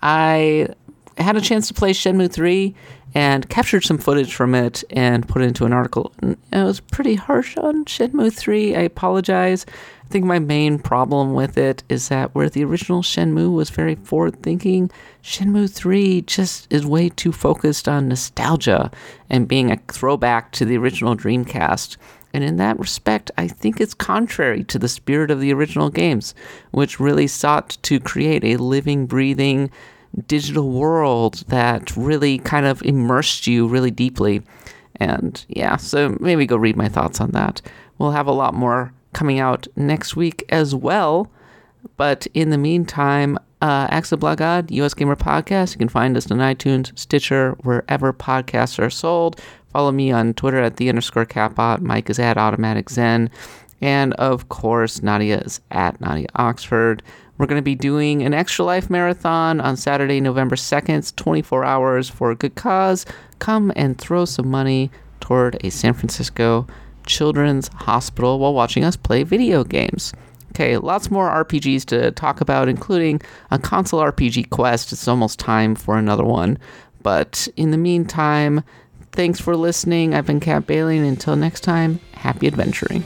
I had a chance to play Shenmue 3 and captured some footage from it and put it into an article. And it was pretty harsh on Shenmue 3. I apologize. I think my main problem with it is that where the original Shenmue was very forward thinking, Shenmue 3 just is way too focused on nostalgia and being a throwback to the original Dreamcast. And in that respect, I think it's contrary to the spirit of the original games, which really sought to create a living, breathing digital world that really kind of immersed you really deeply. And yeah, so maybe go read my thoughts on that. We'll have a lot more coming out next week as well. But in the meantime, uh, Axe of the Blood God, US Gamer Podcast. You can find us on iTunes, Stitcher, wherever podcasts are sold. Follow me on Twitter at the underscore catbot. Mike is at Automatic Zen. And of course, Nadia is at Nadia Oxford. We're going to be doing an Extra Life Marathon on Saturday, November 2nd, 24 hours for a good cause. Come and throw some money toward a San Francisco children's hospital while watching us play video games. Okay, lots more RPGs to talk about, including a console RPG quest. It's almost time for another one. But in the meantime, thanks for listening. I've been Kat Bailey, and until next time, happy adventuring.